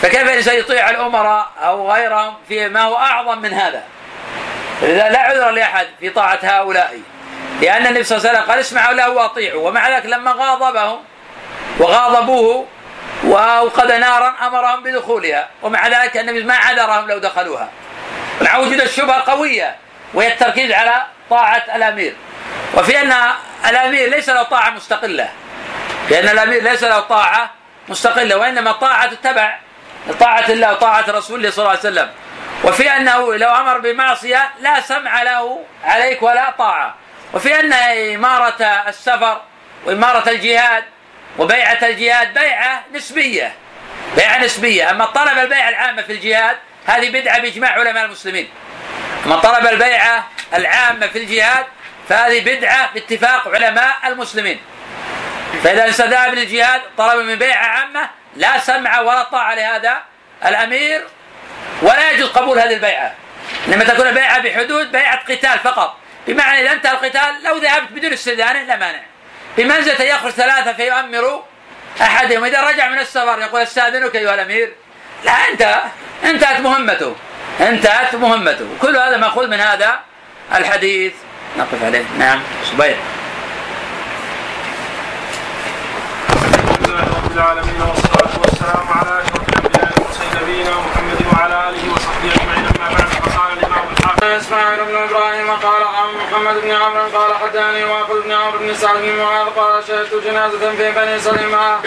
فكيف الإنسان يطيع الأمراء أو غيرهم في ما هو أعظم من هذا؟ لذا لا عذر لأحد في طاعة هؤلاء. لأن النبي صلى الله عليه وسلم قال اسمعوا له وأطيعوا. ومع ذلك لما غاضبهم وغاضبوه وأوقد نارا أمرهم بدخولها. ومع ذلك النبي ما عذرهم لو دخلوها. مع وجود الشبهه قويه وهي التركيز على طاعة الأمير. وفي أن الأمير ليس له طاعة مستقلة. لأن الأمير ليس له طاعة مستقلة وإنما طاعة تبع طاعة الله وطاعه رسوله صلى الله عليه وسلم. وفي أنه لو أمر بمعصية لا سمع له عليك ولا طاعة. وفي أن إمارة السفر وإمارة الجهاد وبيعة الجهاد بيعة نسبية بيعة نسبية. أما طلب البيعه العامه في الجهاد هذه بدعة بإجماع علماء المسلمين. من طلب البيعة العامة في الجهاد فهذه بدعة باتفاق علماء المسلمين. فإذا الانسان ذهب للجهاد طلب من بيعة عامة لا سمع ولا طاعه لهذا الأمير ولا يجوز قبول هذه البيعة. لما تكون البيعه بحدود بيعة قتال فقط. بمعنى اذا انتهى القتال لو ذهبت بدون استئذانه لا مانع. بمنزلة يخرج ثلاثة فيؤمر أحدهم إذا رجع من السفر يقول أستأذنك أيها الأمير. لا انتهى أنتهت مهمته. انتهت مهمته. كل هذا ماخوذ من هذا الحديث. نقف عليه. نعم. صبيح رب العالمين والصلاة والسلام على أشرف الأنبياء والمرسلين نبينا محمد وعلى آله وصحبه أجمعين. أما بعد الحافظ إسماعيل بن إبراهيم قال عن محمد بن عمرو قال حدثني واقل بن عمرو بن سعد بن معاذ قال شهدت جنازة في بني سلمة.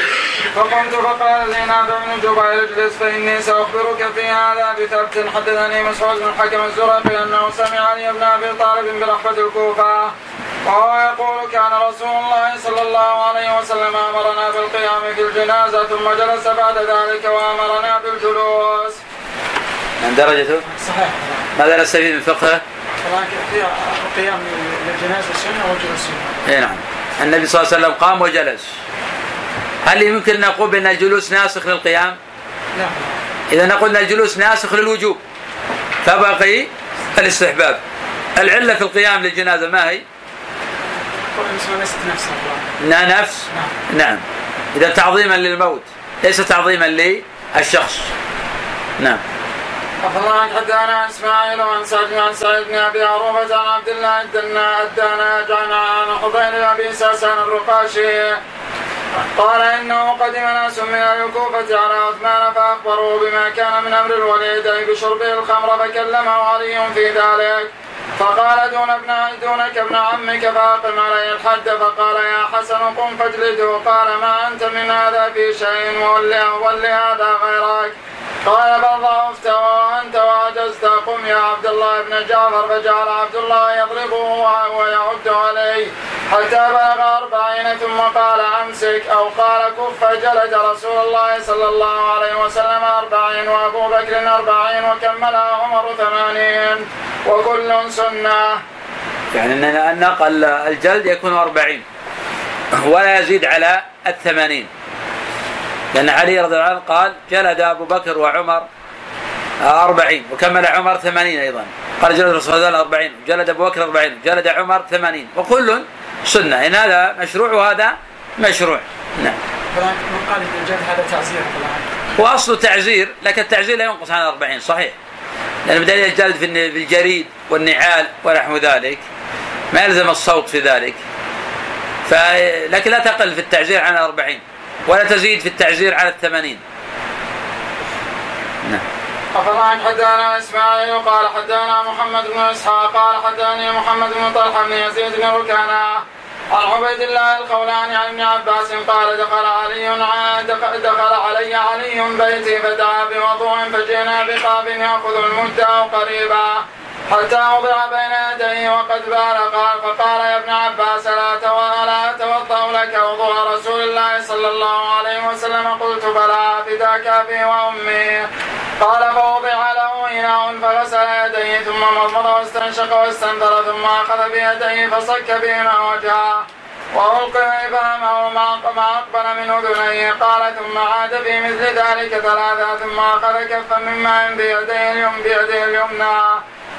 فقمت فقال لي نافع بن جبير اجلس فإني سأخبرك في هذا بثبت حدثني مسعود بن الحكم الزرقي أنه سمع علي بن أبي طالب برحبة الكوفة. وهو يقول كان رسول الله صلى الله عليه وسلم أمرنا بالقيام في الجنازة ثم جلس بعد ذلك وأمرنا بالجلوس. من درجته صحيح ماذا نستفيد من فقهه؟ القيام للجنازة سنة والجلوس سنة. اي نعم. النبي صلى الله عليه وسلم قام وجلس. هل يمكن نقول بأن الجلوس ناسخ للقيام؟ نعم. إذا نقول أن الجلوس ناسخ للوجوب فبقي الاستحباب. العلة في القيام للجنازة ما هي؟ ليست نفسها انها نفس؟ نعم. إذا تعظيما للموت ليس تعظيما للشخص. نعم. أخبرنا حدثنا إسماعيل عن سعد عن سعيد بن أبي عروبة عن عبد الله الدنا الدنا عن عن حضين أبي ساسان الرقاشي. قال إنه قدم ناس من الكوفة على عثمان فأخبروه بما كان من أمر الوليد أي بشربه الخمر فكلمه علي في ذلك. فقال دون ابن دونك ابن عمك فأقم عليه الحد. فقال يا حسن قم فاجلده. قال ما أنت من هذا في شيء وولي, ولي هذا غيرك. قال بل ضعفت وانت وعجزت قم يا عبد الله بن جعفر فجعل عبد الله يضربه ويعد عليه. حتى بلغ أربعين ثم قال أمسك أو قال كف فجلد رسول الله صلى الله عليه وسلم أربعين وأبو بكر أربعين وكملها عمر ثمانين وكل سنة. يعني أن النقل الجلد يكون أربعين ولا يزيد على الثمانين. لأن علي رضي الله عنه قال جلد أبو بكر وعمر أربعين وكمل عمر ثمانين أيضا. قال جلد رسول الله أربعين جلد أبو بكر أربعين جلد عمر ثمانين. وكل سنة. إن هذا مشروع وهذا مشروع. نعم. من قال الجلد هذا تعزير هو أصله تعزير لكن التعزير لا ينقص عن الأربعين صحيح. لأن بدل الجلد في الجريد والنعال ونحو ذلك ما يلزم الصوت في ذلك. لكن لا تقل في التعزير عن الأربعين ولا تزيد في التعزير على الثمانين. نعم. أفضل حدانا إسماعيل قال حدانا محمد بن إسحاق قال حداني محمد بن طلحة بن يزيد بن ركانا عن عبيد الله الخولاني عن ابن عباس قال دخل علي دخل علي علي بيتي فدعا بوضوء فجئنا بقاب يأخذ المدة قريبا. حتى وضع بين يديه وقد بال قال فقال يا ابن عباس لا أتوضأ لك وضوء رسول الله صلى الله عليه وسلم قلت بلى فداك أبي وأمي قال فوضع له إناء فغسل يديه ثم مضمض واستنشق واستنثر ثم أخذ بيديه فصك بهما وجهه وألقي فهمه ما أقبل من أذنيه. قال ثم عاد في مثل ذلك ثلاثة ثم أخذ كفا من ماء بيده اليمنى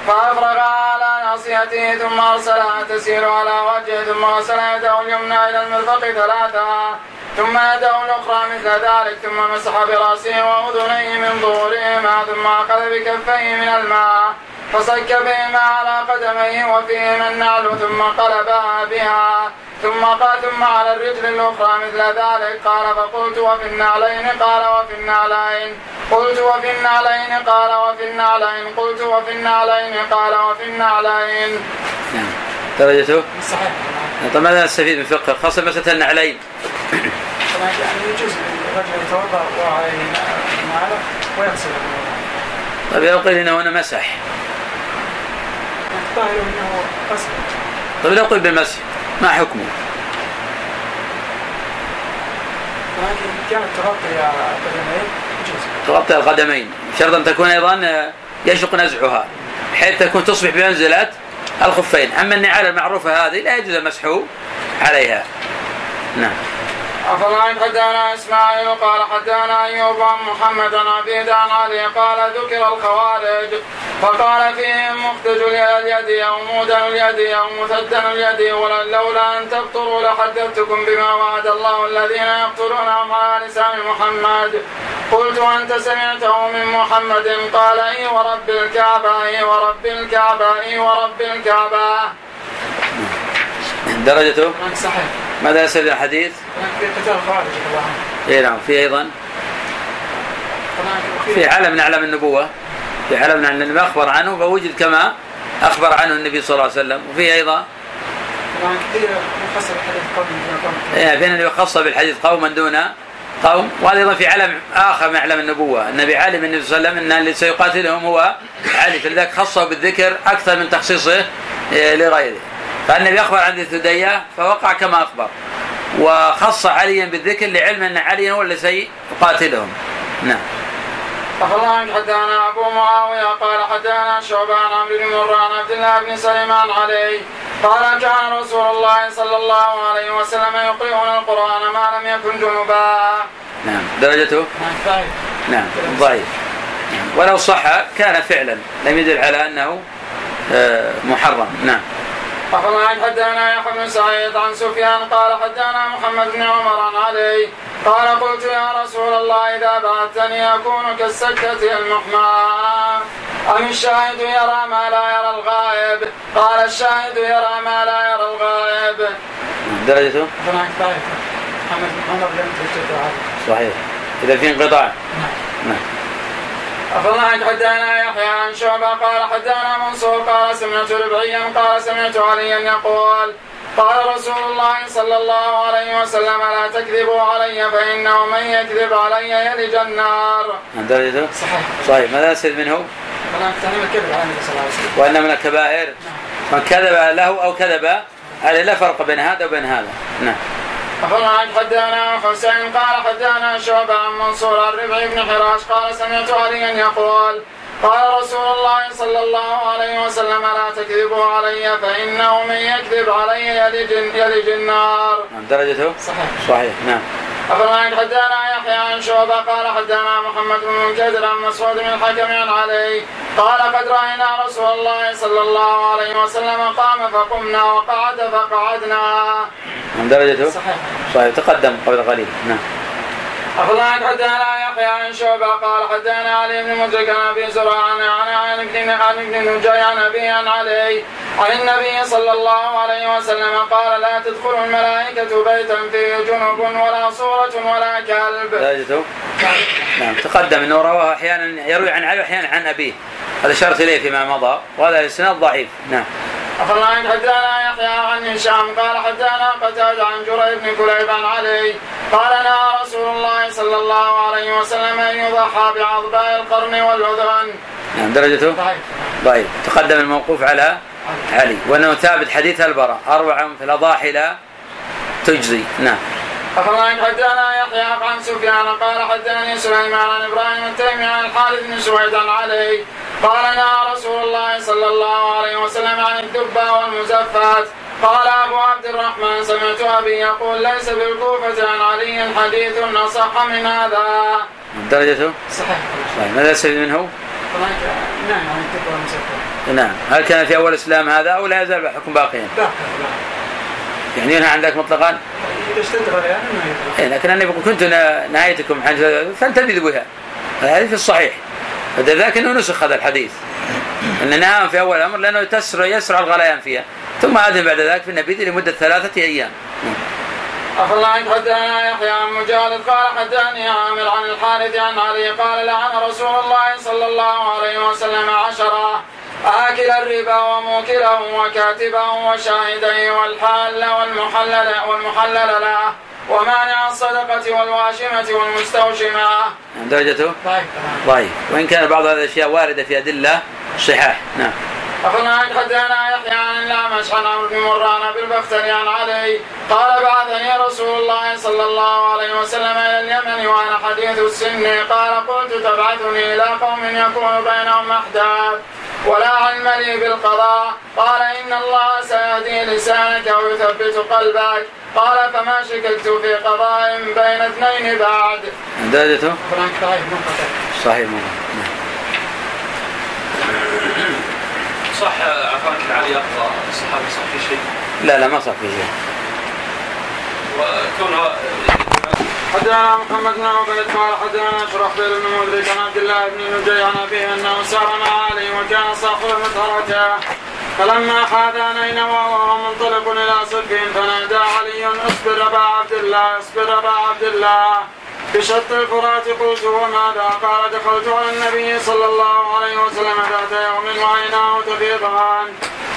فأفرغ على ناصيته ثم أرسلها تسير على وجهه ثم غسل يده اليمنى إلى المرفق ثلاثة ثم يده الأخرى مثل ذلك ثم مسح برأسه وأذنيه من ظهورهما ثم أخذ بكفيه من الماء فصك بهما على قدميه وفيهما النعل ثم قلبها بها. ثم قال ثم على الرجل الأخرى مثل ذلك. قال فقلت وفي النعلين قال وفي النعلين. قلت وفي النعلين قال وفي النعلين. قلت وفي النعلين قال وفي النعلين. نعم. درجته؟ صحيح. طيب ماذا نستفيد من فقه خاصة مسألة النعلين؟ طبعا يعني يجوز الرجل يتوضأ وعليه نعله ويغسل. طيب لو قيل إنه هنا مسح. الظاهر إنه غسل. طيب لو قيل بالمسح. ما حكمه؟ تغطي القدمين شرط ان تكون أيضا يشق نزعها. بحيث تكون تصبح بمنزلة الخفين. أما النعال المعروفة هذه لا يجوز المسح عليها. نعم. أفضل حدانا إسماعيل قال حدانا أيوب عن محمد عن عبيد عن علي قال ذكر الخوارج فقال فيهم مختج اليد أو مودن اليد أو مثدن اليد ولولا أن تبطروا لحدثتكم بما وعد الله الذين يقتلونهم على لسان محمد. قلت أنت سمعته من محمد. قال إي ورب الكعبة إي ورب الكعبة إي ورب الكعبة. درجته؟ صحيح. ماذا يسأل الحديث؟ في قتال الخوارج الله اي نعم في أيضا. في علم من أعلام النبوة. في علم من النبي أخبر عنه فوجد كما أخبر عنه النبي صلى الله عليه وسلم. وفي أيضا. كثير مفسر الحديث قوم دون قوم إيه فين النبي خص بالحديث قوما دون قوم. وهذا أيضا في علم آخر من أعلام النبوة. النبي عالم النبي صلى الله عليه وسلم إن اللي سيقاتلهم هو علي. فلذلك خصه بالذكر أكثر من تخصيصه إيه، لغيره. فالنبي أخبر عن ذي الثدية فوقع كما أخبر. وخص عليا بالذكر لعلم أن عليا هو الذي سيقاتلهم نعم. أخبرنا حدانا أبو معاوية قال حدانا شعبان عمرو بن مرة عن عبد الله بن سليمان عليه قال كان رسول الله صلى الله عليه وسلم يقرئنا القرآن ما لم يكن جنبا. نعم. درجته؟ نعم ضعيف نعم. ولو صح كان فعلا لم يدل على أنه آه، محرم. نعم. أخبرنا حدانا يحيى بن سعيد عن سفيان قال حدانا محمد بن عمر عن علي. قال قلت يا رسول الله إذا بعثتني أكون كالسكة المحماة. أم الشاهد يرى ما لا يرى الغائب؟ قال الشاهد يرى ما لا يرى الغائب. درجته؟ محمد بن عمر لم صحيح. إذا في انقطاع. نعم. أفضل حدانا يحيى عن شعبة؟ قال حدانا منصور قال سمعت ربعيا قال سمعت عليا يقول قال رسول الله صلى الله عليه وسلم لا تكذبوا علي فإنه من يكذب علي يلج النار. درجته؟ صحيح. صحيح ماذا يستفيد منه؟ وأن من الكبائر. من كذب له أو كذب عليه لا فرق بين هذا وبين هذا. نعم. أخبرنا حدانا حسين قال حدانا شعبة عن منصور الربع بن حراش قال سمعت عليا يقول قال رسول الله صلى الله عليه وسلم لا تكذبوا علي فإنه من يكذب علي يلج, يلج النار نعم درجته؟ صحيح. صحيح نعم. عن حدانا يحيى عن شعبة؟ قال حدانا محمد بن منكدر عن مسعود بن الحكم عن علي. قال قد رأينا رسول الله صلى الله عليه وسلم قام فقمنا وقعد فقعدنا. نعم درجته؟ صحيح. صحيح تقدم قبل قليل نعم. أخبرنا عن حدانا يحيى عن شعبة قال حدانا علي بن مدرك عن أبي زرع عن عن عن ابن عن ابن نجي عن أبي عن علي. عن النبي صلى الله عليه وسلم قال لا تدخل الملائكة بيتا فيه جنب ولا صورة ولا كلب. نعم تقدم إنه رواه أحيانا يروي عن علي واحيانا عن أبيه. هذا اشرت إليه فيما مضى وهذا الإسناد ضعيف. نعم. أخبرنا عن حدانا يحيى عن هشام. قال حدانا قتادة عن جرير بن كليب عن علي. قال نهى رسول الله صلى الله عليه وسلم أن يضحى بعضباء القرن والأذن نعم درجته؟ ضعيف ضعيف تقدم الموقوف على علي. وأنه ثابت حديث البراء أربع في الأضاحي لا تجزي. نعم. عن حدانا يحيى عن سفيان قال حدثني سليمان عن إبراهيم التيمي عن الحارث بن سويد عن علي. قال نهى رسول الله صلى الله عليه وسلم عن الدبة والمزفات قال أبو عبد الرحمن سمعت أبي يقول ليس بالكوفة عن علي حديث أصح من هذا. درجته صحيح. صحيح ماذا يستفيد منه؟ نعم والمسكر نعم. هل كان في أول الاسلام هذا أو لا يزال الحكم باقيا؟ باقي يعني ينهى عن ذلك مطلقا؟ إذا اشتد غليان إيه لكن أنا بقول كنت نهايتكم عن فانتبذوا بها. الحديث في الصحيح. ذاك أنه نسخ هذا الحديث. أن نهى في أول الامر لأنه تسرع يسرع الغليان فيها. ثم اذن بعد ذلك في النبيذ لمدة ثلاثة أيام. أخبرنا عن حدثنا يحيى عن مجالد قال حدثني عامر عن الحارث عن علي. قال لعن رسول الله صلى الله عليه وسلم عشرة. آكل الربا وموكله وكاتبه وشاهديه والحال والمحلل والمحلل له. ومانع الصدقة والواشمة والمستوشمة. درجته؟ ضعيف ضعيف وإن كان بعض هذه الأشياء واردة في أدلة صحاح نعم. أخبرنا عن حدثنا يحيى عن الأعمش عن عمرو بن مران بالبختري عن علي. قال بعثني رسول الله صلى الله عليه وسلم إلى اليمن وأنا حديث السن. قال قلت تبعثني إلى قوم يكون بينهم أحداث ولا علم لي بالقضاء. قال إن الله سيهدي لسانك ويثبت قلبك. قال فما شككت في قضاء بين اثنين بعد. منقطع صحيح مرة. نعم. صح عفاك علي اخطا الصحابي صح في شيء؟ لا لا ما صار في شيء. وكونها حدثنا محمد بن عبيد قال حدثنا شرحبيل بن مدرك عن عبد الله بن نجي عن أبيه أنه سار مع علي وكان صاحب مسهرته فلما حاذا نينوى وهو منطلق إلى صدق فنادى علي اصبر أبا عبد الله اصبر أبا عبد الله. بشط الفرات قلت وماذا قال دخلت على النبي صلى الله عليه وسلم ذات يوم وعيناه تفيضان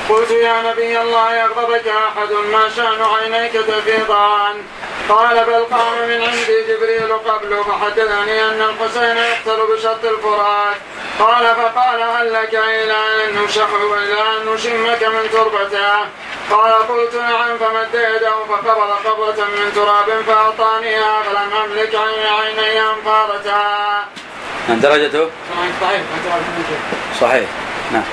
قلت يا نبي الله يغضبك أحد ما شأن عينيك تفيضان؟ قال بل قام من عندي جبريل قبل فحدثني أن الحسين يقتل بشط الفرات. قال فقال هل لك إلى أن نشح إلى أن نشمك من تربته؟ قال قلت نعم فمد يده فقبض قبضة من تراب فأعطانيها فلم أملك عين عيني أنفاضتها. نعم درجته؟ ضعيف صحيح. نعم.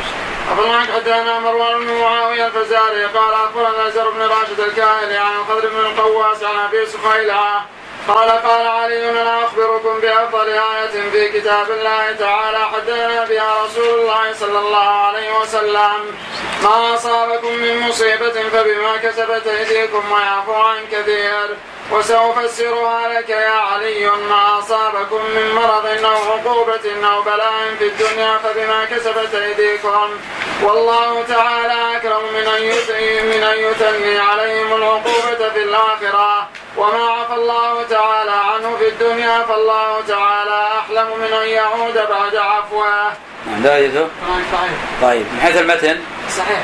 أخبرنا حدثنا مروان بن معاوية الفزاري قال أخبرنا زر بن راشد الكاهلي عن الخضر بن القواس عن أبي سخيلة قال قال علي أنا أخبركم بأفضل آية في كتاب الله تعالى حدثنا بها رسول الله صلى الله عليه وسلم. ما أصابكم من مصيبة فبما كسبت أيديكم ويعفو عن كثير. وسأفسرها لك يا علي ما أصابكم من مرض أو عقوبة أو بلاء في الدنيا فبما كسبت أيديكم. والله تعالى أكرم من أن يثني من أن يثني عليهم العقوبة في الآخرة. وما عفى الله تعالى عنه في الدنيا فالله تعالى أحلم من أن يعود بعد عفوه. نعم درجته ضعيف طيب. من حيث المتن؟ صحيح.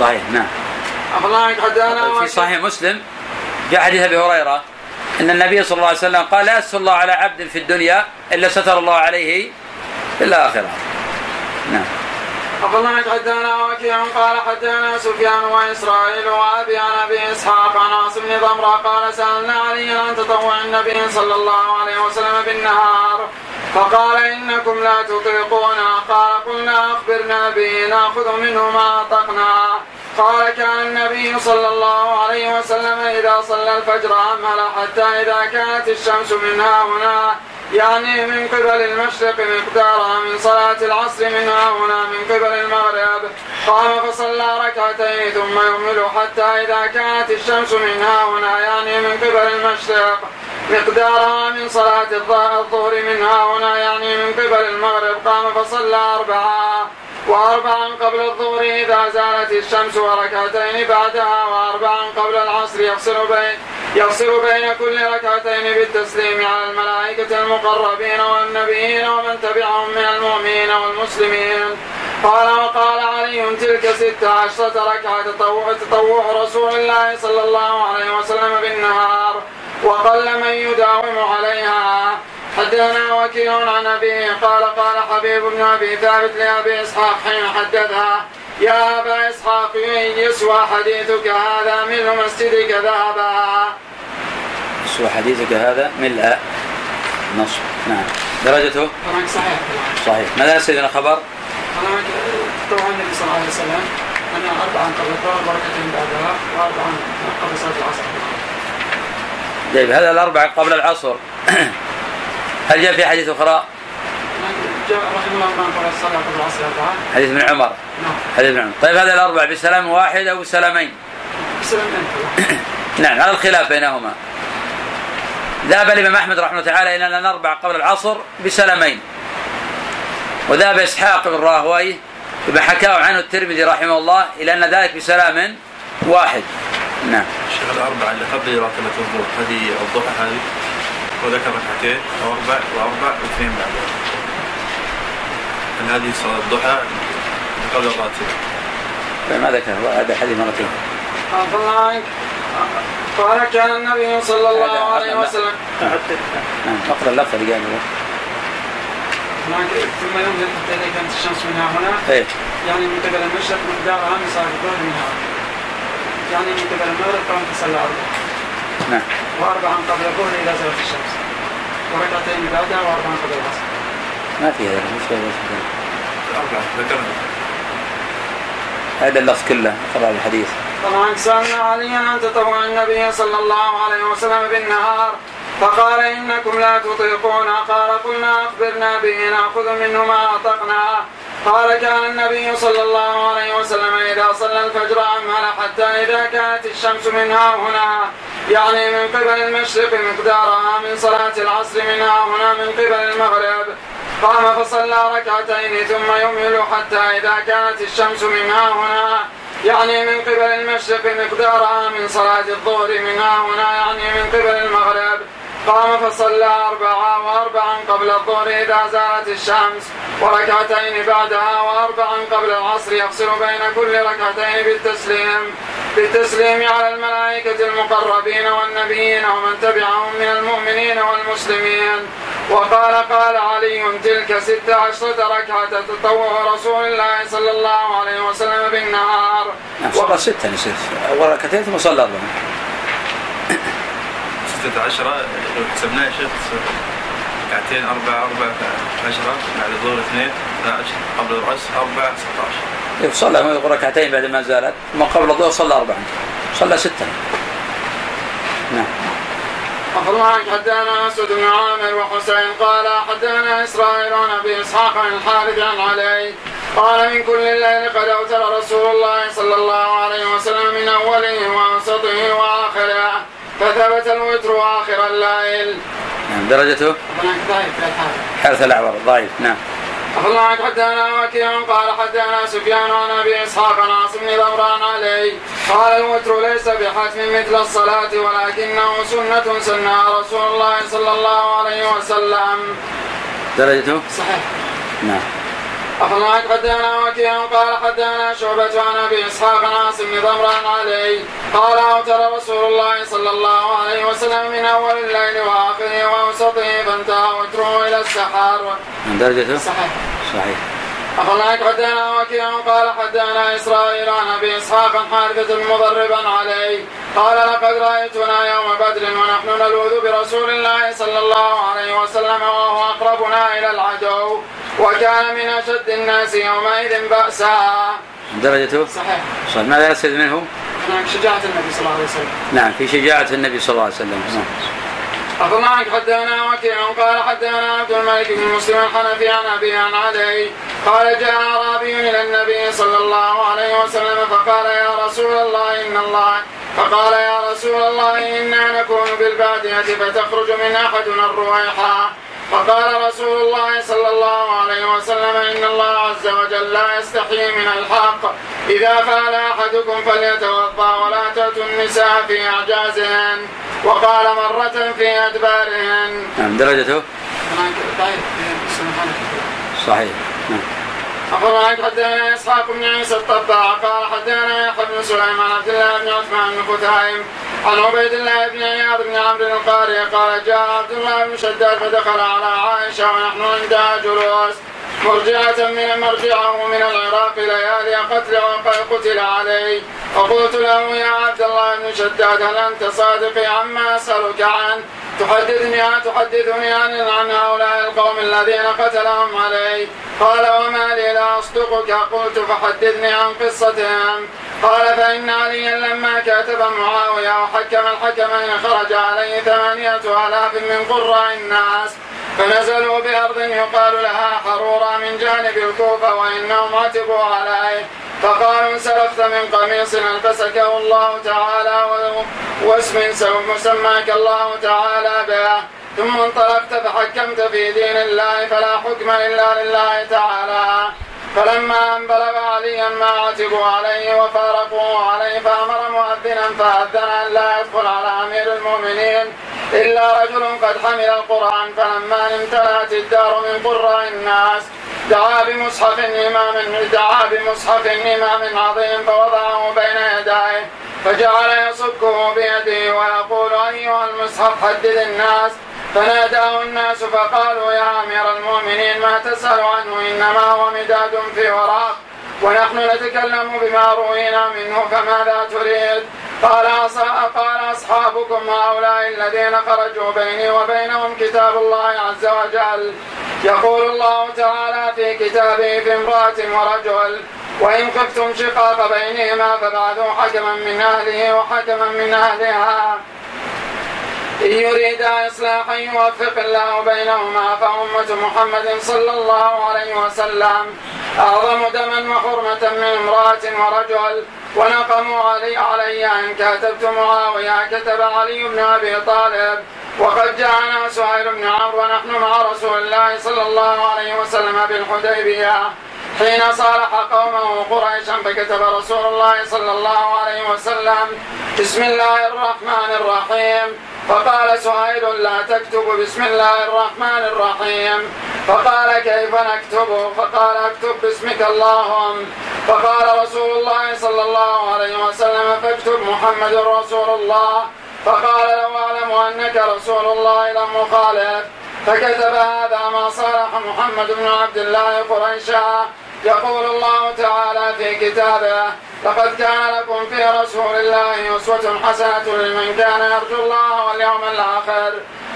صحيح نعم. أخبرناك حدانا في صحيح مسلم. جاء حديث أبي هريرة إن النبي صلى الله عليه وسلم قال لا يستر الله على عبد في الدنيا إلا ستر الله عليه في الآخرة. نعم. أخبرنا حدثنا وكيع قال حدثنا سفيان وإسرائيل وأبي عن أبي إسحاق عن عاصم بن ضمرة قال سألنا عليا عن تطوع النبي صلى الله عليه وسلم بالنهار فقال إنكم لا تطيقونه قال قلنا أخبرنا به نأخذ منه ما أطقنا. قال كان النبي صلى الله عليه وسلم إذا صلى الفجر أمهل حتى إذا كانت الشمس من ها هنا يعني من قبل المشرق مقدارها من صلاة العصر من ها هنا من قبل المغرب. قام فصلى ركعتين ثم يمهل حتى إذا كانت الشمس من ها هنا يعني من قبل المشرق مقدارها من صلاة الظهر من ها هنا يعني من قبل المغرب. قام فصلى أربعة. وأربعا قبل الظهر إذا زالت الشمس وركعتين بعدها وأربعا قبل العصر يفصل بين يفصل بين كل ركعتين بالتسليم على الملائكة المقربين والنبيين ومن تبعهم من المؤمنين والمسلمين. قال وقال علي تلك ست عشرة ركعة تطوع, تطوع رسول الله صلى الله عليه وسلم بالنهار وقل من يداوم عليها. حدثنا وكيل عن ابيه قال قال حبيب بن أبي ثابت لأبي إسحاق حين حدثها يا أبا إسحاق يسوى حديثك هذا ملء مسجدك ذهبا. يسوى حديثك هذا ملء نصب نعم. درجته؟ صحيح. صحيح. ماذا سيدنا خبر؟ طبعا النبي صلى الله عليه وسلم أن أربعا قبل الظهر وركعتين بعدها وأربعا قبل صلاة العصر. طيب هذا الأربعة قبل العصر. هل جاء في حديث أخرى؟ جاء رحمه الله من قال الصلاة قبل العصر أربعة حديث ابن عمر. نعم حديث ابن عمر. طيب هذا الأربع بسلام واحد أو بسلامين؟ بسلامتين نعم على الخلاف بينهما. ذهب الإمام أحمد رحمه الله تعالى إلى أن نربع قبل العصر بسلامين وذهب إسحاق بن راهوي بما حكاه عنه الترمذي رحمه الله إلى أن ذلك بسلام واحد. نعم. الشيخ الأربعة اللي قبل راتبة الظهر هذه الضحى هذه؟ وذكر ركعتين أو أربع وأربع واثنين بعدها هل هذه صلاة الضحى؟ قبل الراتبة ما ذكر هذا حديث مرتين عفى الله عنك. قال كان النبي صلى الله عليه وسلم. نعم اقرا اللفظ اللي قاله. ثم ينزل حتى إذا كانت الشمس منها هنا. إيه يعني من قبل المشرق مقدارها من صلاة الظهر منها يعني من قبل المغرب قام تصلى نعم. وأربعا قبل الظهر إذا زالت الشمس. وركعتين بعدها وأربعا قبل العصر. ما في هذا مش هذا الأربعة ذكرنا. هذا اللفظ كله اقرا الحديث. طبعا سألنا عليا عن تطوع النبي صلى الله عليه وسلم بالنهار فقال إنكم لا تطيقون قال قلنا أخبرنا به نأخذ منه ما أطقنا. قال كان النبي صلى الله عليه وسلم إذا صلى الفجر أمهل حتى إذا كانت الشمس من ها هنا يعني من قبل المشرق مقدارها من صلاة العصر من ها هنا من قبل المغرب. قام فصلى ركعتين ثم يمهل حتى إذا كانت الشمس من ها هنا يعني من قبل المشرق مقدارها من صلاة الظهر من ها هنا يعني من قبل المغرب. قام فصلى أربعة وأربعا قبل الظهر إذا زالت الشمس وركعتين بعدها وأربعا قبل العصر يفصل بين كل ركعتين بالتسليم. بالتسليم على الملائكة المقربين والنبيين ومن تبعهم من المؤمنين والمسلمين. وقال قال علي تلك ست عشرة ركعة تطوع رسول الله صلى الله عليه وسلم بالنهار. نعم صلى ستة يصير أول ركعتين ثم صلى أربعة. ستة عشرة لو حسبناها يا شيخ ركعتين أربعة أربعة عشرة بعد الظهر اثنين 12 قبل العصر أربعة 16 إيه، صلى ركعتين بعد ما زالت ثم قبل الظهر صلى أربعة صلى ستة. نعم. أخبرنا عنك حدثنا أسود بن عامر وحسين قال حدثنا إسرائيل عن أبي إسحاق عن الحارث عن علي قال من كل الليل قد أوتر رسول الله صلى الله عليه وسلم من أوله وأوسطه وآخره. فثبت الوتر آخر الليل. نعم درجته حارث الأعور ضعيف نعم. أخبرنا عنك حدثنا وكيع قال حدثنا سفيان عن أبي إسحاق عن عاصم علي. قال الوتر ليس بحتم مثل الصلاة ولكنه سنة سنها رسول الله صلى الله عليه وسلم. درجته صحيح. نعم. أخبرنا حدثنا وكيع قال حدثنا شعبة عن أبي إسحاق عاصم بن ضمران علي قال أوتر رسول الله صلى الله عليه وسلم من أول الليل وآخره وأوسطه فانتهى وتره إلى السحر. درجته صحيح. صحيح. أخبرنا حدثنا وكيع قال حدثنا إسرائيل عن أبي إسحاق حارثة مضربا عليه. قال لقد رأيتنا يوم بدر ونحن نلوذ برسول الله صلى الله عليه وسلم وهو أقربنا إلى العدو وكان من أشد الناس يومئذ بأسا. درجته صحيح. صحيح. ماذا يستفيد منه؟ هناك شجاعة النبي صلى الله عليه وسلم. نعم في شجاعة النبي صلى الله عليه وسلم. نعم. أخبرنا حدثنا وكيع قال حدثنا عبد الملك بن مسلم الحنفي عن أبي عن علي قال جاء أعرابي إلى النبي صلى الله عليه وسلم فقال يا رسول الله إن الله فقال يا رسول الله إنا نكون بالبادية فتخرج من أحدنا الرويحة. فقال رسول الله صلى الله عليه وسلم إن الله عز وجل لا يستحيي من الحق. إذا فعل أحدكم فليتوضأ ولا تأتوا النساء في أعجازهن. وقال مرة في أدبارهن. نعم درجته؟ مسلم الحنفي صحيح. نعم. أخبرنا حدثنا إسحاق بن عيسى الطباع؟ قال حدثنا يحيى بن سليمان عبد الله بن عثمان بن خثيم عن عبيد الله بن عياض بن عمرو القاري قال جاء عبد الله بن شداد فدخل على عائشة ونحن عندها جلوس مرجعة من مرجعه من العراق ليالي قتل وقد قتل عليه. فقلت له يا عبد الله بن شداد هل أنت صادق عما أسألك عنه؟ تحدثني تحدثني عن عن هؤلاء القوم الذين قتلهم علي قال وما لي لا أصدقك قلت فحدثني عن قصتهم. قال فإن عليا لما كاتب معاوية وحكم الحكمين خرج عليه ثمانية آلاف من قراء الناس. فنزلوا بأرض يقال لها حرورا من جانب الكوفة وإنهم عتبوا عليه. فقالوا انسلخت من قميص ألبسكه الله تعالى واسم مسماك الله تعالى به. ثم انطلقت فحكمت في دين الله فلا حكم إلا لله تعالى. فلما ان بلغ عليا ما عتبوا عليه وفارقوه عليه فأمر مؤذنا فأذن أن لا يدخل على أمير المؤمنين إلا رجل قد حمل القرآن فلما امتلأت الدار من قراء الناس دعا بمصحف إمام دعا بمصحف إمام عظيم فوضعه بين يديه فجعل يصكه بيده ويقول أيها المصحف حدد الناس فناداه الناس فقالوا يا أمير المؤمنين ما تسأل عنه إنما هو مداد في وراق ونحن نتكلم بما روينا منه فماذا تريد؟ قال قال أصحابكم هؤلاء الذين خرجوا بيني وبينهم كتاب الله عز وجل يقول الله تعالى في كتابه في امرأة ورجل وإن خفتم شقاق بينهما فبعثوا حكما من أهله وحكما من أهلها إن يريدا إصلاحا يوفق الله بينهما فأمة محمد صلى الله عليه وسلم أعظم دما وحرمة من امرأة ورجل ونقموا علي علي أن كاتبت معاوية كتب علي بن أبي طالب وقد جاءنا سهيل بن عمرو ونحن مع رسول الله صلى الله عليه وسلم بالحديبية. حين صالح قومه قريشا فكتب رسول الله صلى الله عليه وسلم بسم الله الرحمن الرحيم. فقال سهيل لا تكتب بسم الله الرحمن الرحيم. فقال كيف نكتب؟ فقال اكتب باسمك اللهم. فقال رسول الله صلى الله عليه وسلم فاكتب محمد رسول الله. فقال لو أعلم أنك رسول الله لم أخالف. فكتب هذا ما صالح محمد بن عبد الله قريشا. يقول الله تعالى في كتابه لقد كان لكم في رسول الله أسوة حسنة لمن كان يرجو الله واليوم الآخر.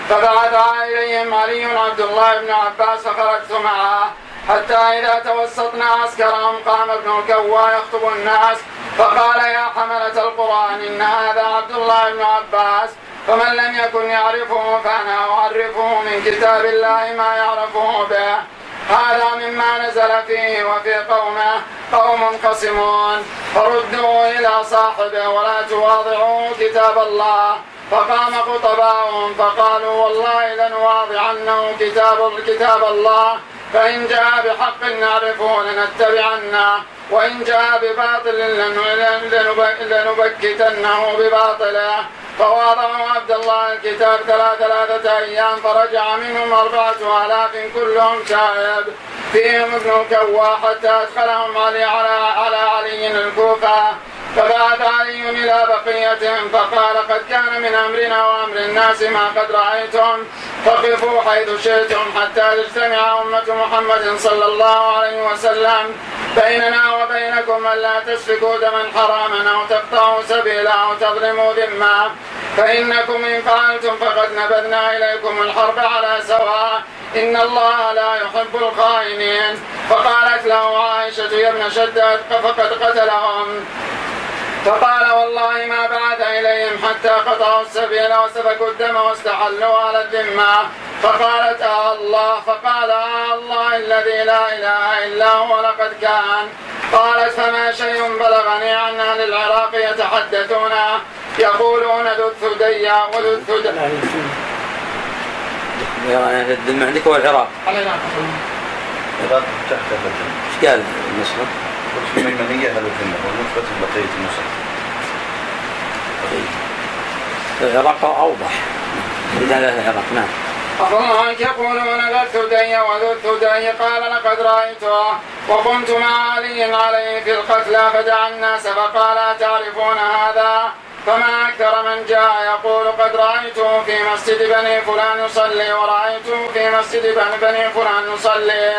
فبعث إليهم علي عبد الله بن عباس فخرجت معه. حتى إذا توسطنا عسكرهم قام ابن الكوى يخطب الناس فقال يا حملة القرآن إن هذا عبد الله بن عباس. فمن لم يكن يعرفه فأنا أعرفه من كتاب الله ما يعرفه به. هذا مما نزل فيه وفي قومه قوم قسمون. فردوا إلى صاحبه ولا تواضعوا كتاب الله. فقام خطباؤهم فقالوا والله لنواضعنه كتاب كتاب الله. فإن جاء بحق نعرفه لنتبعنه وإن جاء بباطل لنبكتنه بباطله فواضعوا عبد الله الكتاب ثلاث ثلاثة أيام فرجع منهم أربعة آلاف كلهم تائب فيهم ابن الكوا حتى أدخلهم علي على على علي الكوفة. فبعث علي إلى بقيتهم فقال قد كان من أمرنا وأمر الناس ما قد رأيتم. فقفوا حيث شئتم حتى تجتمع أمة محمد صلى الله عليه وسلم بيننا وبينكم ألا تسفكوا دما حراما أو تقطعوا سبيلا أو تظلموا ذمة. فإنكم إن فعلتم فقد نبذنا إليكم الحرب على سواء. إن الله لا يحب الخائنين. فقالت له عائشة يا ابن شداد فقد قتلهم. فقال والله ما بعث إليهم حتى قطعوا السبيل وسفكوا الدم واستحلوا على الذمة. فقالت آه الله فقال آه الله الذي لا إله إلا هو لقد كان. قالت فما شيء بلغني عن أهل العراق يتحدثون. يقولون ذو الثدي وذو يعني الذمة عندك هو العراق العراق تحت الذمة إيش قال النسخة؟ قلت من المنية أهل الذمة والنطفة بقية النسخ العراق أوضح. إذا العراق نعم. أفالله يقولون ذا الثدي وذو الثدي قال لقد رأيته وقمت مع علي عليه في القتلى فدعا الناس فقال أتعرفون هذا؟ فما أكثر من جاء يقول قد رأيته في مسجد بني فلان يصلي ورأيته في مسجد بني فلان يصلي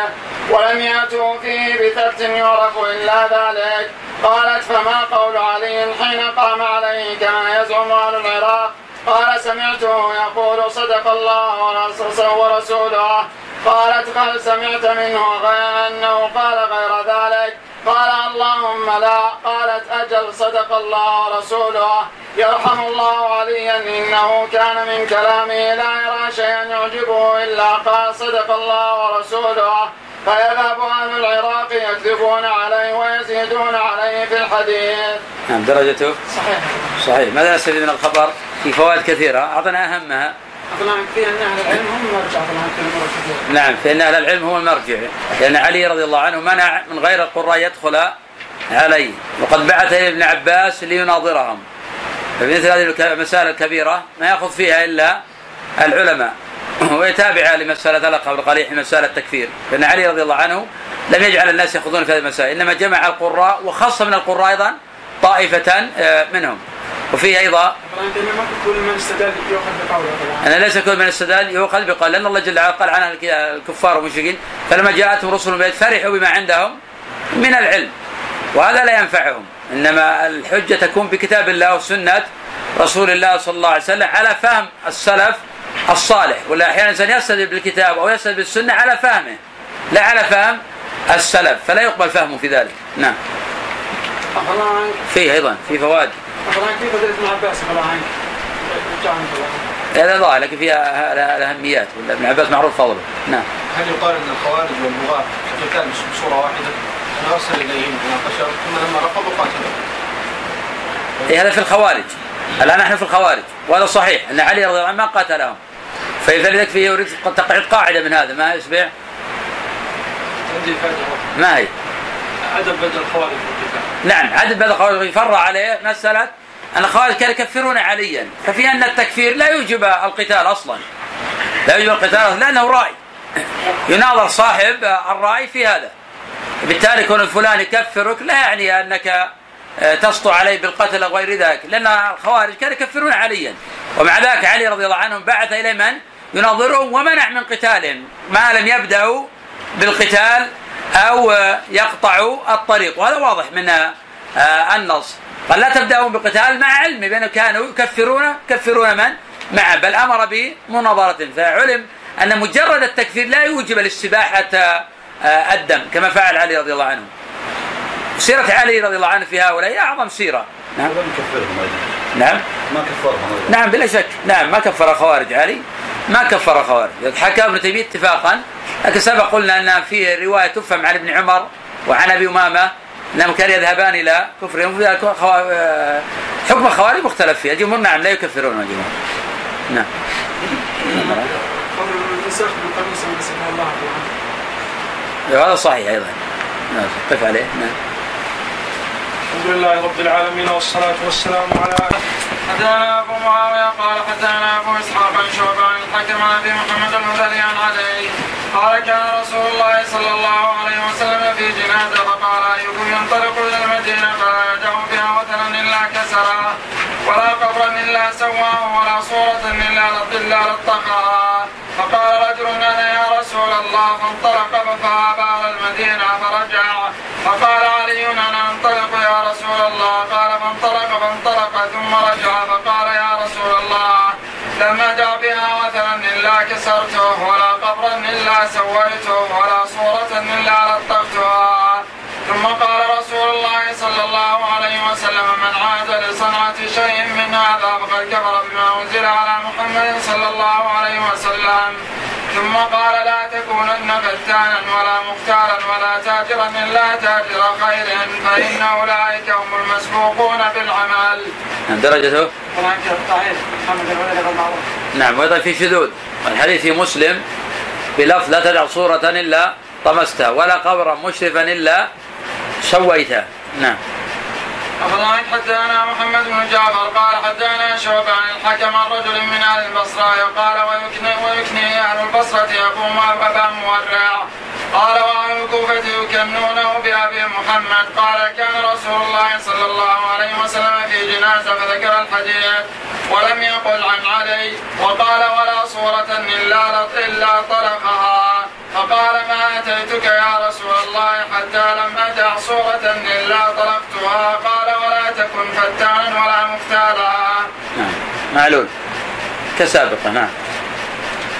ولم يأتوا فيه بثبت يعرف إلا ذلك. قالت فما قول علي حين قام عليه كما يزعم أهل العراق؟ قال سمعته يقول صدق الله ورسوله. قالت هل سمعت منه غير أنه قال غير ذلك. قال اللهم لا. قالت أجل صدق الله ورسوله. يرحم الله عليا إنه كان من كلامه لا يرى شيئا يعجبه إلا قال صدق الله ورسوله. فيذهب أهل العراق يكذبون عليه ويزيدون عليه في الحديث. نعم درجته؟ صحيح. صحيح. ماذا نستفيد من الخبر؟ في فوائد كثيرة. أعطنا أهمها. أن أهل العلم هم مرجع طبعا في المره كثير نعم فإن أهل العلم هو المرجع. لأن علي رضي الله عنه منع من غير القراء يدخل عليه وقد بعث إلى ابن عباس ليناظرهم. فمثل هذه المسائل الكبيرة ما يأخذ فيها إلا العلماء. ويتابع لمسألة ألقى قبل قليل مسألة التكفير. لأن علي رضي الله عنه لم يجعل الناس يأخذون في هذه المسائل إنما جمع القراء وخص من القراء أيضا طائفة آه، منهم. وفيه أيضا طبعا ما كل من استدل يؤخذ بقوله طبعا أن ليس كل من استدل يؤخذ بقول لأن الله جل وعلا قال عن الكفار والمشركين فلما جاءتهم رسل من فرحوا بما عندهم من العلم وهذا لا ينفعهم. إنما الحجة تكون بكتاب الله وسنة رسول الله صلى الله عليه وسلم على فهم السلف الصالح. ولا أحيانا الإنسان يستدل بالكتاب أو يستدل بالسنة على فهمه لا على فهم السلف. فلا يقبل فهمه في ذلك. نعم. الله عنك فيه أيضا في فوائد. الله عنك في ابن عباس الله عنك ظاهر لكن فيها الأهميات ولا ابن عباس معروف فضله. نعم. هل يقال ان الخوارج والبغاة قتال بصورة واحدة؟ أنا أرسل إليهم مناقشه ثم لما رفضوا قاتلوا. إيه هذا في الخوارج. الآن نحن في الخوارج. وهذا صحيح أن علي رضي الله عنه ما قاتلهم. فإذا لذلك فيه يريد تقعد قاعدة من هذا. ما يشبع عندي فائدة. ما هي؟ عدم بدل الخوارج نعم عدد بعض الخوارج يفرع عليه مسألة أن الخوارج كانوا يكفرون عليا. ففي أن التكفير لا يوجب القتال أصلا. لا يوجب القتال لأنه رأي. يناظر صاحب الرأي في هذا. بالتالي كون فلان يكفرك لا يعني أنك آه، تسطو عليه بالقتل أو غير ذلك لأن الخوارج كانوا يكفرون عليا. ومع ذلك علي رضي الله عنه بعث إلى من؟ يناظرهم ومنع من قتالهم. ما لم يبدأوا بالقتال أو يقطعوا الطريق. وهذا واضح من آه، النص. قال لا تبدأون بقتال مع علم بأنهم كانوا يكفرون. يكفرون من؟ معه بل أمر بمناظرة. فعلم أن مجرد التكفير لا يوجب الاستباحة آه، الدم كما فعل علي رضي الله عنه. سيرة علي رضي الله عنه في هؤلاء أعظم سيرة. نعم. ولم يكفرهم أيضا. نعم. ما كفرهم أيضا. نعم بلا شك. نعم ما كفر خوارج علي. ما كفر خوارج. حكى ابن تيمية اتفاقا. لكن سبق قلنا أن في رواية تفهم عن ابن عمر وعن أبي أمامة أنهم كانوا يذهبان إلى كفرهم. في آه، حكم الخوارج مختلف فيه. الجمهور نعم لا يكفرون الجمهور نعم. وهذا صحيح نعم قف عليه. نعم. الحمد لله رب العالمين والصلاة والسلام على حدثنا أبو معاوية قال حدثنا أبو إسحاق عن شعبه عن الحكم عن أبي محمد المدلي عن علي قال كان رسول الله صلى الله عليه وسلم في جنازة فقال أيكم ينطلق إلى المدينة؟ فلا يدع بها وثنا إلا سواه ولا صورة إلا إلا لطخها فقال رجل أنا يا رسول الله. فانطلق ففاب على المدينة فرجع فقال علي أنا أنطلق يا رسول الله قال فانطلق فانطلق ثم رجع فقال يا رسول الله لم أدع بها وثنا إلا كسرته ولا قبرا إلا سويته ولا صورة إلا لطختها ثم قال رسول الله صلى الله عليه وسلم من عاد لصنعة شيء من هذا فقد كفر بما أنزل على محمد صلى الله عليه وسلم. ثم قال لا تكونن فتانا ولا مختالا ولا تاجرا إلا تاجر خير فإن أولئك هم المسبوقون بالعمل. درجته الولد المعروف نعم وأيضا في شذوذ. الحديث في مسلم بلفظ لا تدع صورة إلا طمستها ولا قبرا مشرفا إلا سويته. نعم. أخبرنا حدثنا محمد بن جعفر قال حدثنا شعبة عن الحكم عن رجل من أهل البصرة قال ويكني, ويكني أهل البصرة يقوم أبا مورع. قال وأهل الكوفة يكنونه بأبي محمد. قال كان رسول الله صلى الله عليه وسلم في جنازة فذكر الحديث ولم يقل عن علي. وقال ولا صورة إلا إلا طلقها. فقال ما أتيتك يا رسول الله حتى لم أدع صورة إلا طلقتها قال ولا تكن فتانا ولا مختالا نعم. معلول. كسابقة نعم.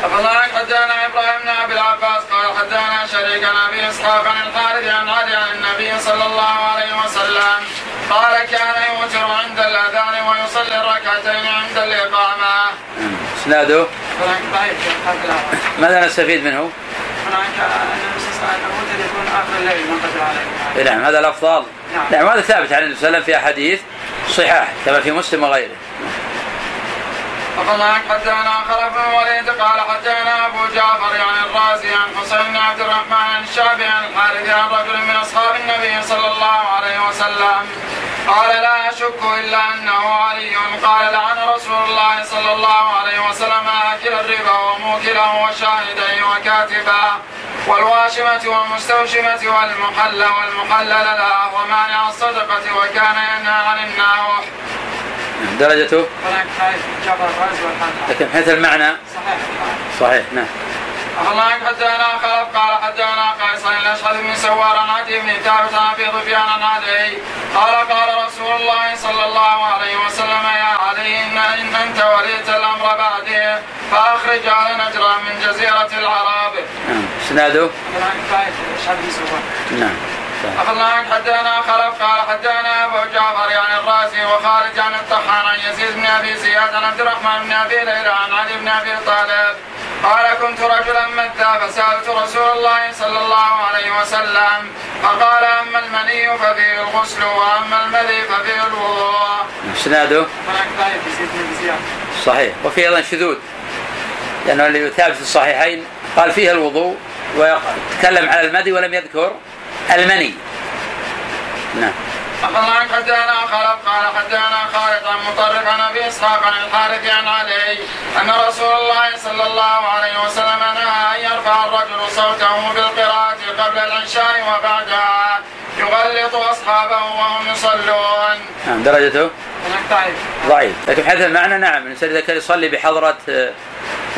أفضل حدثنا إبراهيم بن أبي العباس قال حدثنا شريك عن أبي إسحاق عن الحارث عن علي عن النبي صلى الله عليه وسلم قال كان يوتر عند الأذان ويصلي الركعتين عند الإقامة. إسناده ضعيف ماذا نستفيد منه؟ إيه نعم هذا الأفضل نعم. نعم هذا ثابت عن النبي صلى الله عليه وسلم في أحاديث صحاح كما في مسلم وغيره أخبرنا حدثنا خلف بن الوليد قال حدثنا أبو جعفر يعني الرازي عن حسين بن عبد الرحمن عن الشعبي عن الحارث عن رجل من أصحاب النبي صلى الله عليه وسلم. قال لا أشك إلا أنه علي. قال لعن رسول الله صلى الله عليه وسلم آكل الربا وموكله وشاهديه وكاتبه. والواشمة والمستوشمة والمحل والمحلل له ومانع الصدقة وكان ينهى عن الناوح. درجته. لكن حيث المعنى صحيح. صحيح نعم الله حدثنا خلف قال حدثنا قيس بن الاشهد بن سوار عن بن ثابت عن ابي سفيان عن قال قال رسول الله صلى الله عليه وسلم يا علي ان ان انت وليت الامر بعدي فاخرج على نجران من جزيره العرب. نعم سوار. نعم صحيح. أخبرنا حدثنا خلف قال حدثنا أبو جعفر يعني الرازي وخالد عن الطحان عن يزيد بن أبي زياد عن عبد الرحمن بن أبي ليلى عن علي بن أبي طالب قال كنت رجلا مدا فسألت رسول الله صلى الله عليه وسلم فقال أما المني ففيه الغسل وأما المذي ففيه الوضوء. زياد. صحيح وفي أيضا شذوذ لأنه اللي ثابت في الصحيحين قال فيها الوضوء وتكلم على المدي ولم يذكر المني نعم. أخبرنا حدثنا خلف قال حدثنا خالد عن مطرف عن أبي إسحاق عن الحارث عن علي أن رسول الله صلى الله عليه وسلم نهى أن يرفع الرجل صوته بالقراءة قبل العشاء وبعدها يغلط أصحابه وهم يصلون. نعم درجته؟ ضعيف. ضعيف. لكن حيث المعنى نعم الانسان اذا كان يصلي بحضرة آه،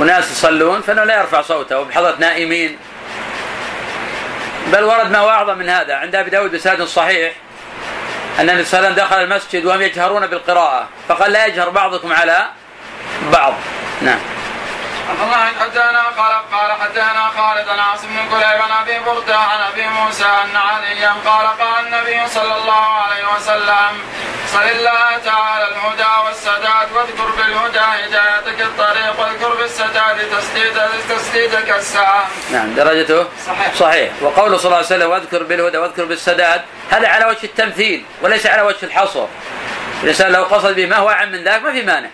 أناس يصلون فإنه لا يرفع صوته وبحضرة نائمين. بل ورد ما هو اعظم من هذا عند أبي داود بسند صحيح أن النبي صلى الله عليه وسلم دخل المسجد وهم يجهرون بالقراءة فقال لا يجهر بعضكم على بعض. نعم. الله حدثنا خلف قال حدثنا خالد عن عاصم بن كليب عن أبي بردة عن أبي موسى أن عليا قال قال النبي صلى الله عليه وسلم صل الله تعالى الهدى والسداد واذكر بالهدى هدايتك الطريق واذكر بالسداد تسديد تسديدك السهم. نعم درجته صحيح. صحيح وقوله صلى الله عليه وسلم واذكر بالهدى واذكر بالسداد هذا على وجه التمثيل وليس على وجه الحصر الإنسان لو قصد به ما هو أعم من ذلك ما في مانع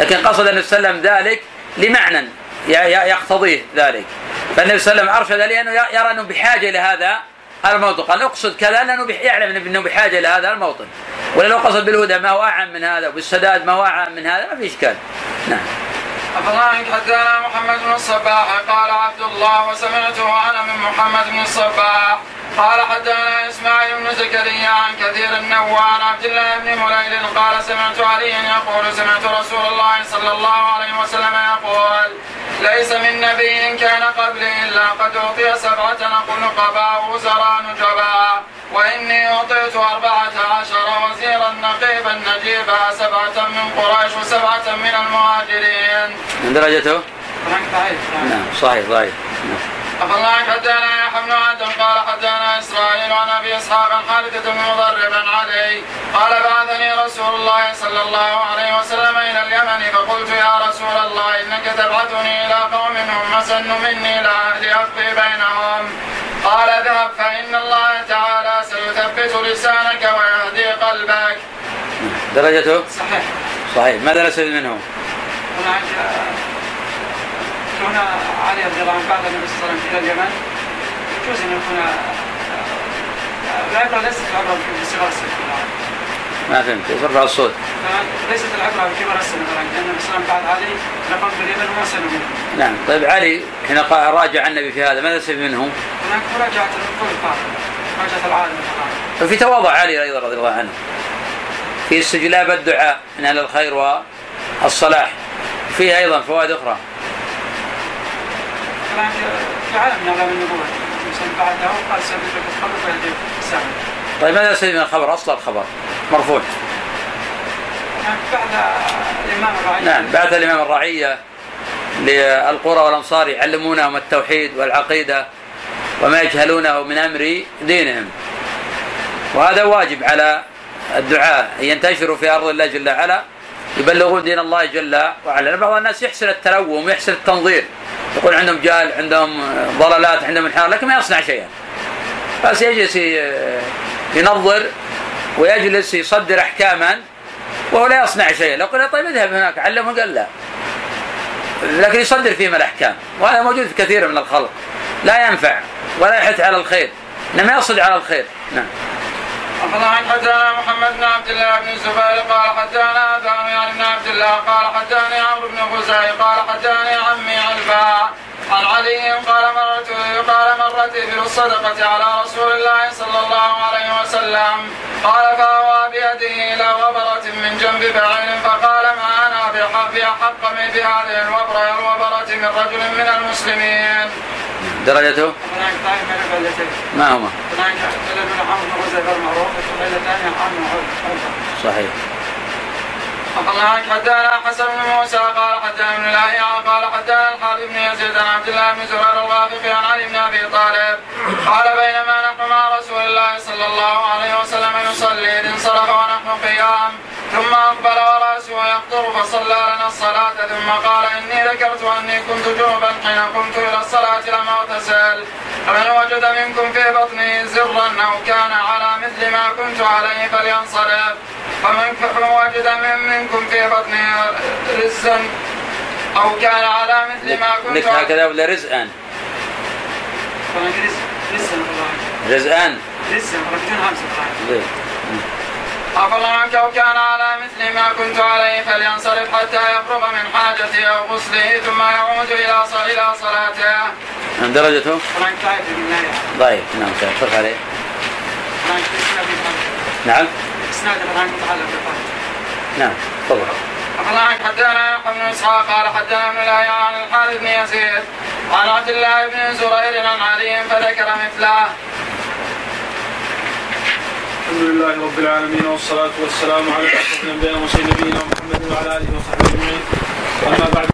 لكن قصد النبي صلى الله عليه وسلم ذلك لمعنى. يقتضيه ذلك. فالنبي صلى الله عليه وسلم أرشد لأنه ي- يرى أنه بحاجة إلى هذا الموطن. قال أقصد كذا لأنه بح- يعلم انه بحاجة إلى هذا الموطن. ولا لو قصد بالهدى ما هو أعم من هذا وبالسداد ما هو أعم من هذا ما في إشكال. نعم. أفضل حدثنا محمد بن الصباح قال عبد الله وسمعته أنا من محمد بن الصباح. قال حدثنا إسماعيل بن زكريا عن كثير النوى عن عبد الله بن مليل قال سمعت عليا يقول سمعت رسول الله صلى الله عليه وسلم يقول ليس من نبي كان قبلي إلا قد اعطي سبعة نقباء وزراء نجباء وإني اعطيت أربعة عشر وزيرا نقيبا نجيبا سبعة من قريش وسبعة من المهاجرين. من درجته؟ نعم صحيح ضعيف عفى الله عنك حدثنا يحيى بن عدن قال حدثنا إسرائيل عن أبي إسحاق عن خالد بن مضرب عن علي قال بعثني رسول الله صلى الله عليه وسلم إلى اليمن فقلت يا رسول الله إنك تبعثني إلى قوم هم اسن مني لاقضي بينهم. قال اذهب فإن الله تعالى سيثبت لسانك ويهدي قلبك. درجته؟ صحيح. صحيح. ماذا نستفيد منه؟ هناك كون علي رضي الله عنه بعث النبي صلى الله عليه وسلم إلى اليمن. يجوز أن يكون العبرة ليست العبرة بصغر السن. ما فهمت. ارفع الصوت. ليست العبرة بكبر السن مثلا لأن النبي صلى الله عليه وسلم بعث علي نقل باليمن وما منه نعم. طيب علي حين راجع النبي في هذا ماذا نستفيد منه؟ هناك مراجعة الكل مراجعة العالم وفي تواضع علي أيضا رضي الله عنه. في استجلاب الدعاء من أهل الخير والصلاح. فيه أيضا فوائد أخرى. كمان في عالم من النبوه بعده قال طيب ماذا نستفيد من الخبر؟ أصل الخبر. مرفوع. بعد الإمام الرعية. نعم بعث الإمام الرعية للقرى والامصار يعلمونهم التوحيد والعقيدة وما يجهلونه من أمر دينهم. وهذا واجب على الدعاة أن ينتشروا في أرض الله جل وعلا. يبلغون دين الله جل وعلا. بعض الناس يحسن التلوم ويحسن التنظير. يقول عندهم جهل عندهم ضلالات عندهم انحراف لكن ما يصنع شيئا. بس يجلس ينظر ويجلس يصدر أحكاما وهو لا يصنع شيئا. لو قلنا طيب اذهب هناك علمه قال لا. لكن يصدر فيهم الأحكام. وهذا موجود في كثير من الخلق. لا ينفع ولا يحث على الخير. إنما يصل على الخير. نعم. أخبرنا حدثنا محمد بن عبد الله بن الزبير قال حدثنا ثاني عن ابن عبد الله قال حدثني عمرو بن غزي قال حدثني عمي الباء عن علي قال مرت قال مرت بالصدقة على رسول الله صلى الله عليه وسلم قال فهوى بيده إلى وبرة من جنب بعير فقال ما أنا بحق بأحق من بهذه الوبرة الوبرة من رجل من المسلمين. درجته ما هما بن صحيح عنك حدثنا حسن بن موسى قال حدثنا ابن لاهيعة قال حدثنا الحارث بن يزيد عن عبد الله بن زهير الغافقي عن علي بن ابي طالب قال بينما نحن مع رسول الله صلى الله عليه وسلم نصلي اذ انصرف ونحن قيام ثم أقبل ورأسه يقطر فصلى لنا الصلاة ثم قال إني ذكرت أني كنت جنبا حين قمت إلى الصلاة لم أغتسل. فمن وجد منكم في بطنه زرا أو كان على مثل ما كنت عليه فلينصرف. فمن فمن وجد من منكم في بطنه رزا أو كان على مثل ما كنت لك هكذا ولا رزقان هناك لسه الله رزقان لسه بدون همسه طبعا زين. عفى عنك أو كان على مثل ما كنت عليه فلينصرف حتى يفرغ من حاجته أو غسله ثم يعود إلى إلى صلاته. نعم درجته؟ ضعيف النهايه ضعيف نعم تفرق عليه. نعم بالفرق نعم. تفضل. عفى عنك حدثنا يحيى بن إسحاق قال حدثنا ابن عن الحارث بن يزيد عن عبد الله بن زرير عن علي فذكر مثله. الحمد لله رب العالمين والصلاة والسلام على أشرف الأنبياء وسيد نبينا محمد وعلى آله وصحبه أجمعين. أما بعد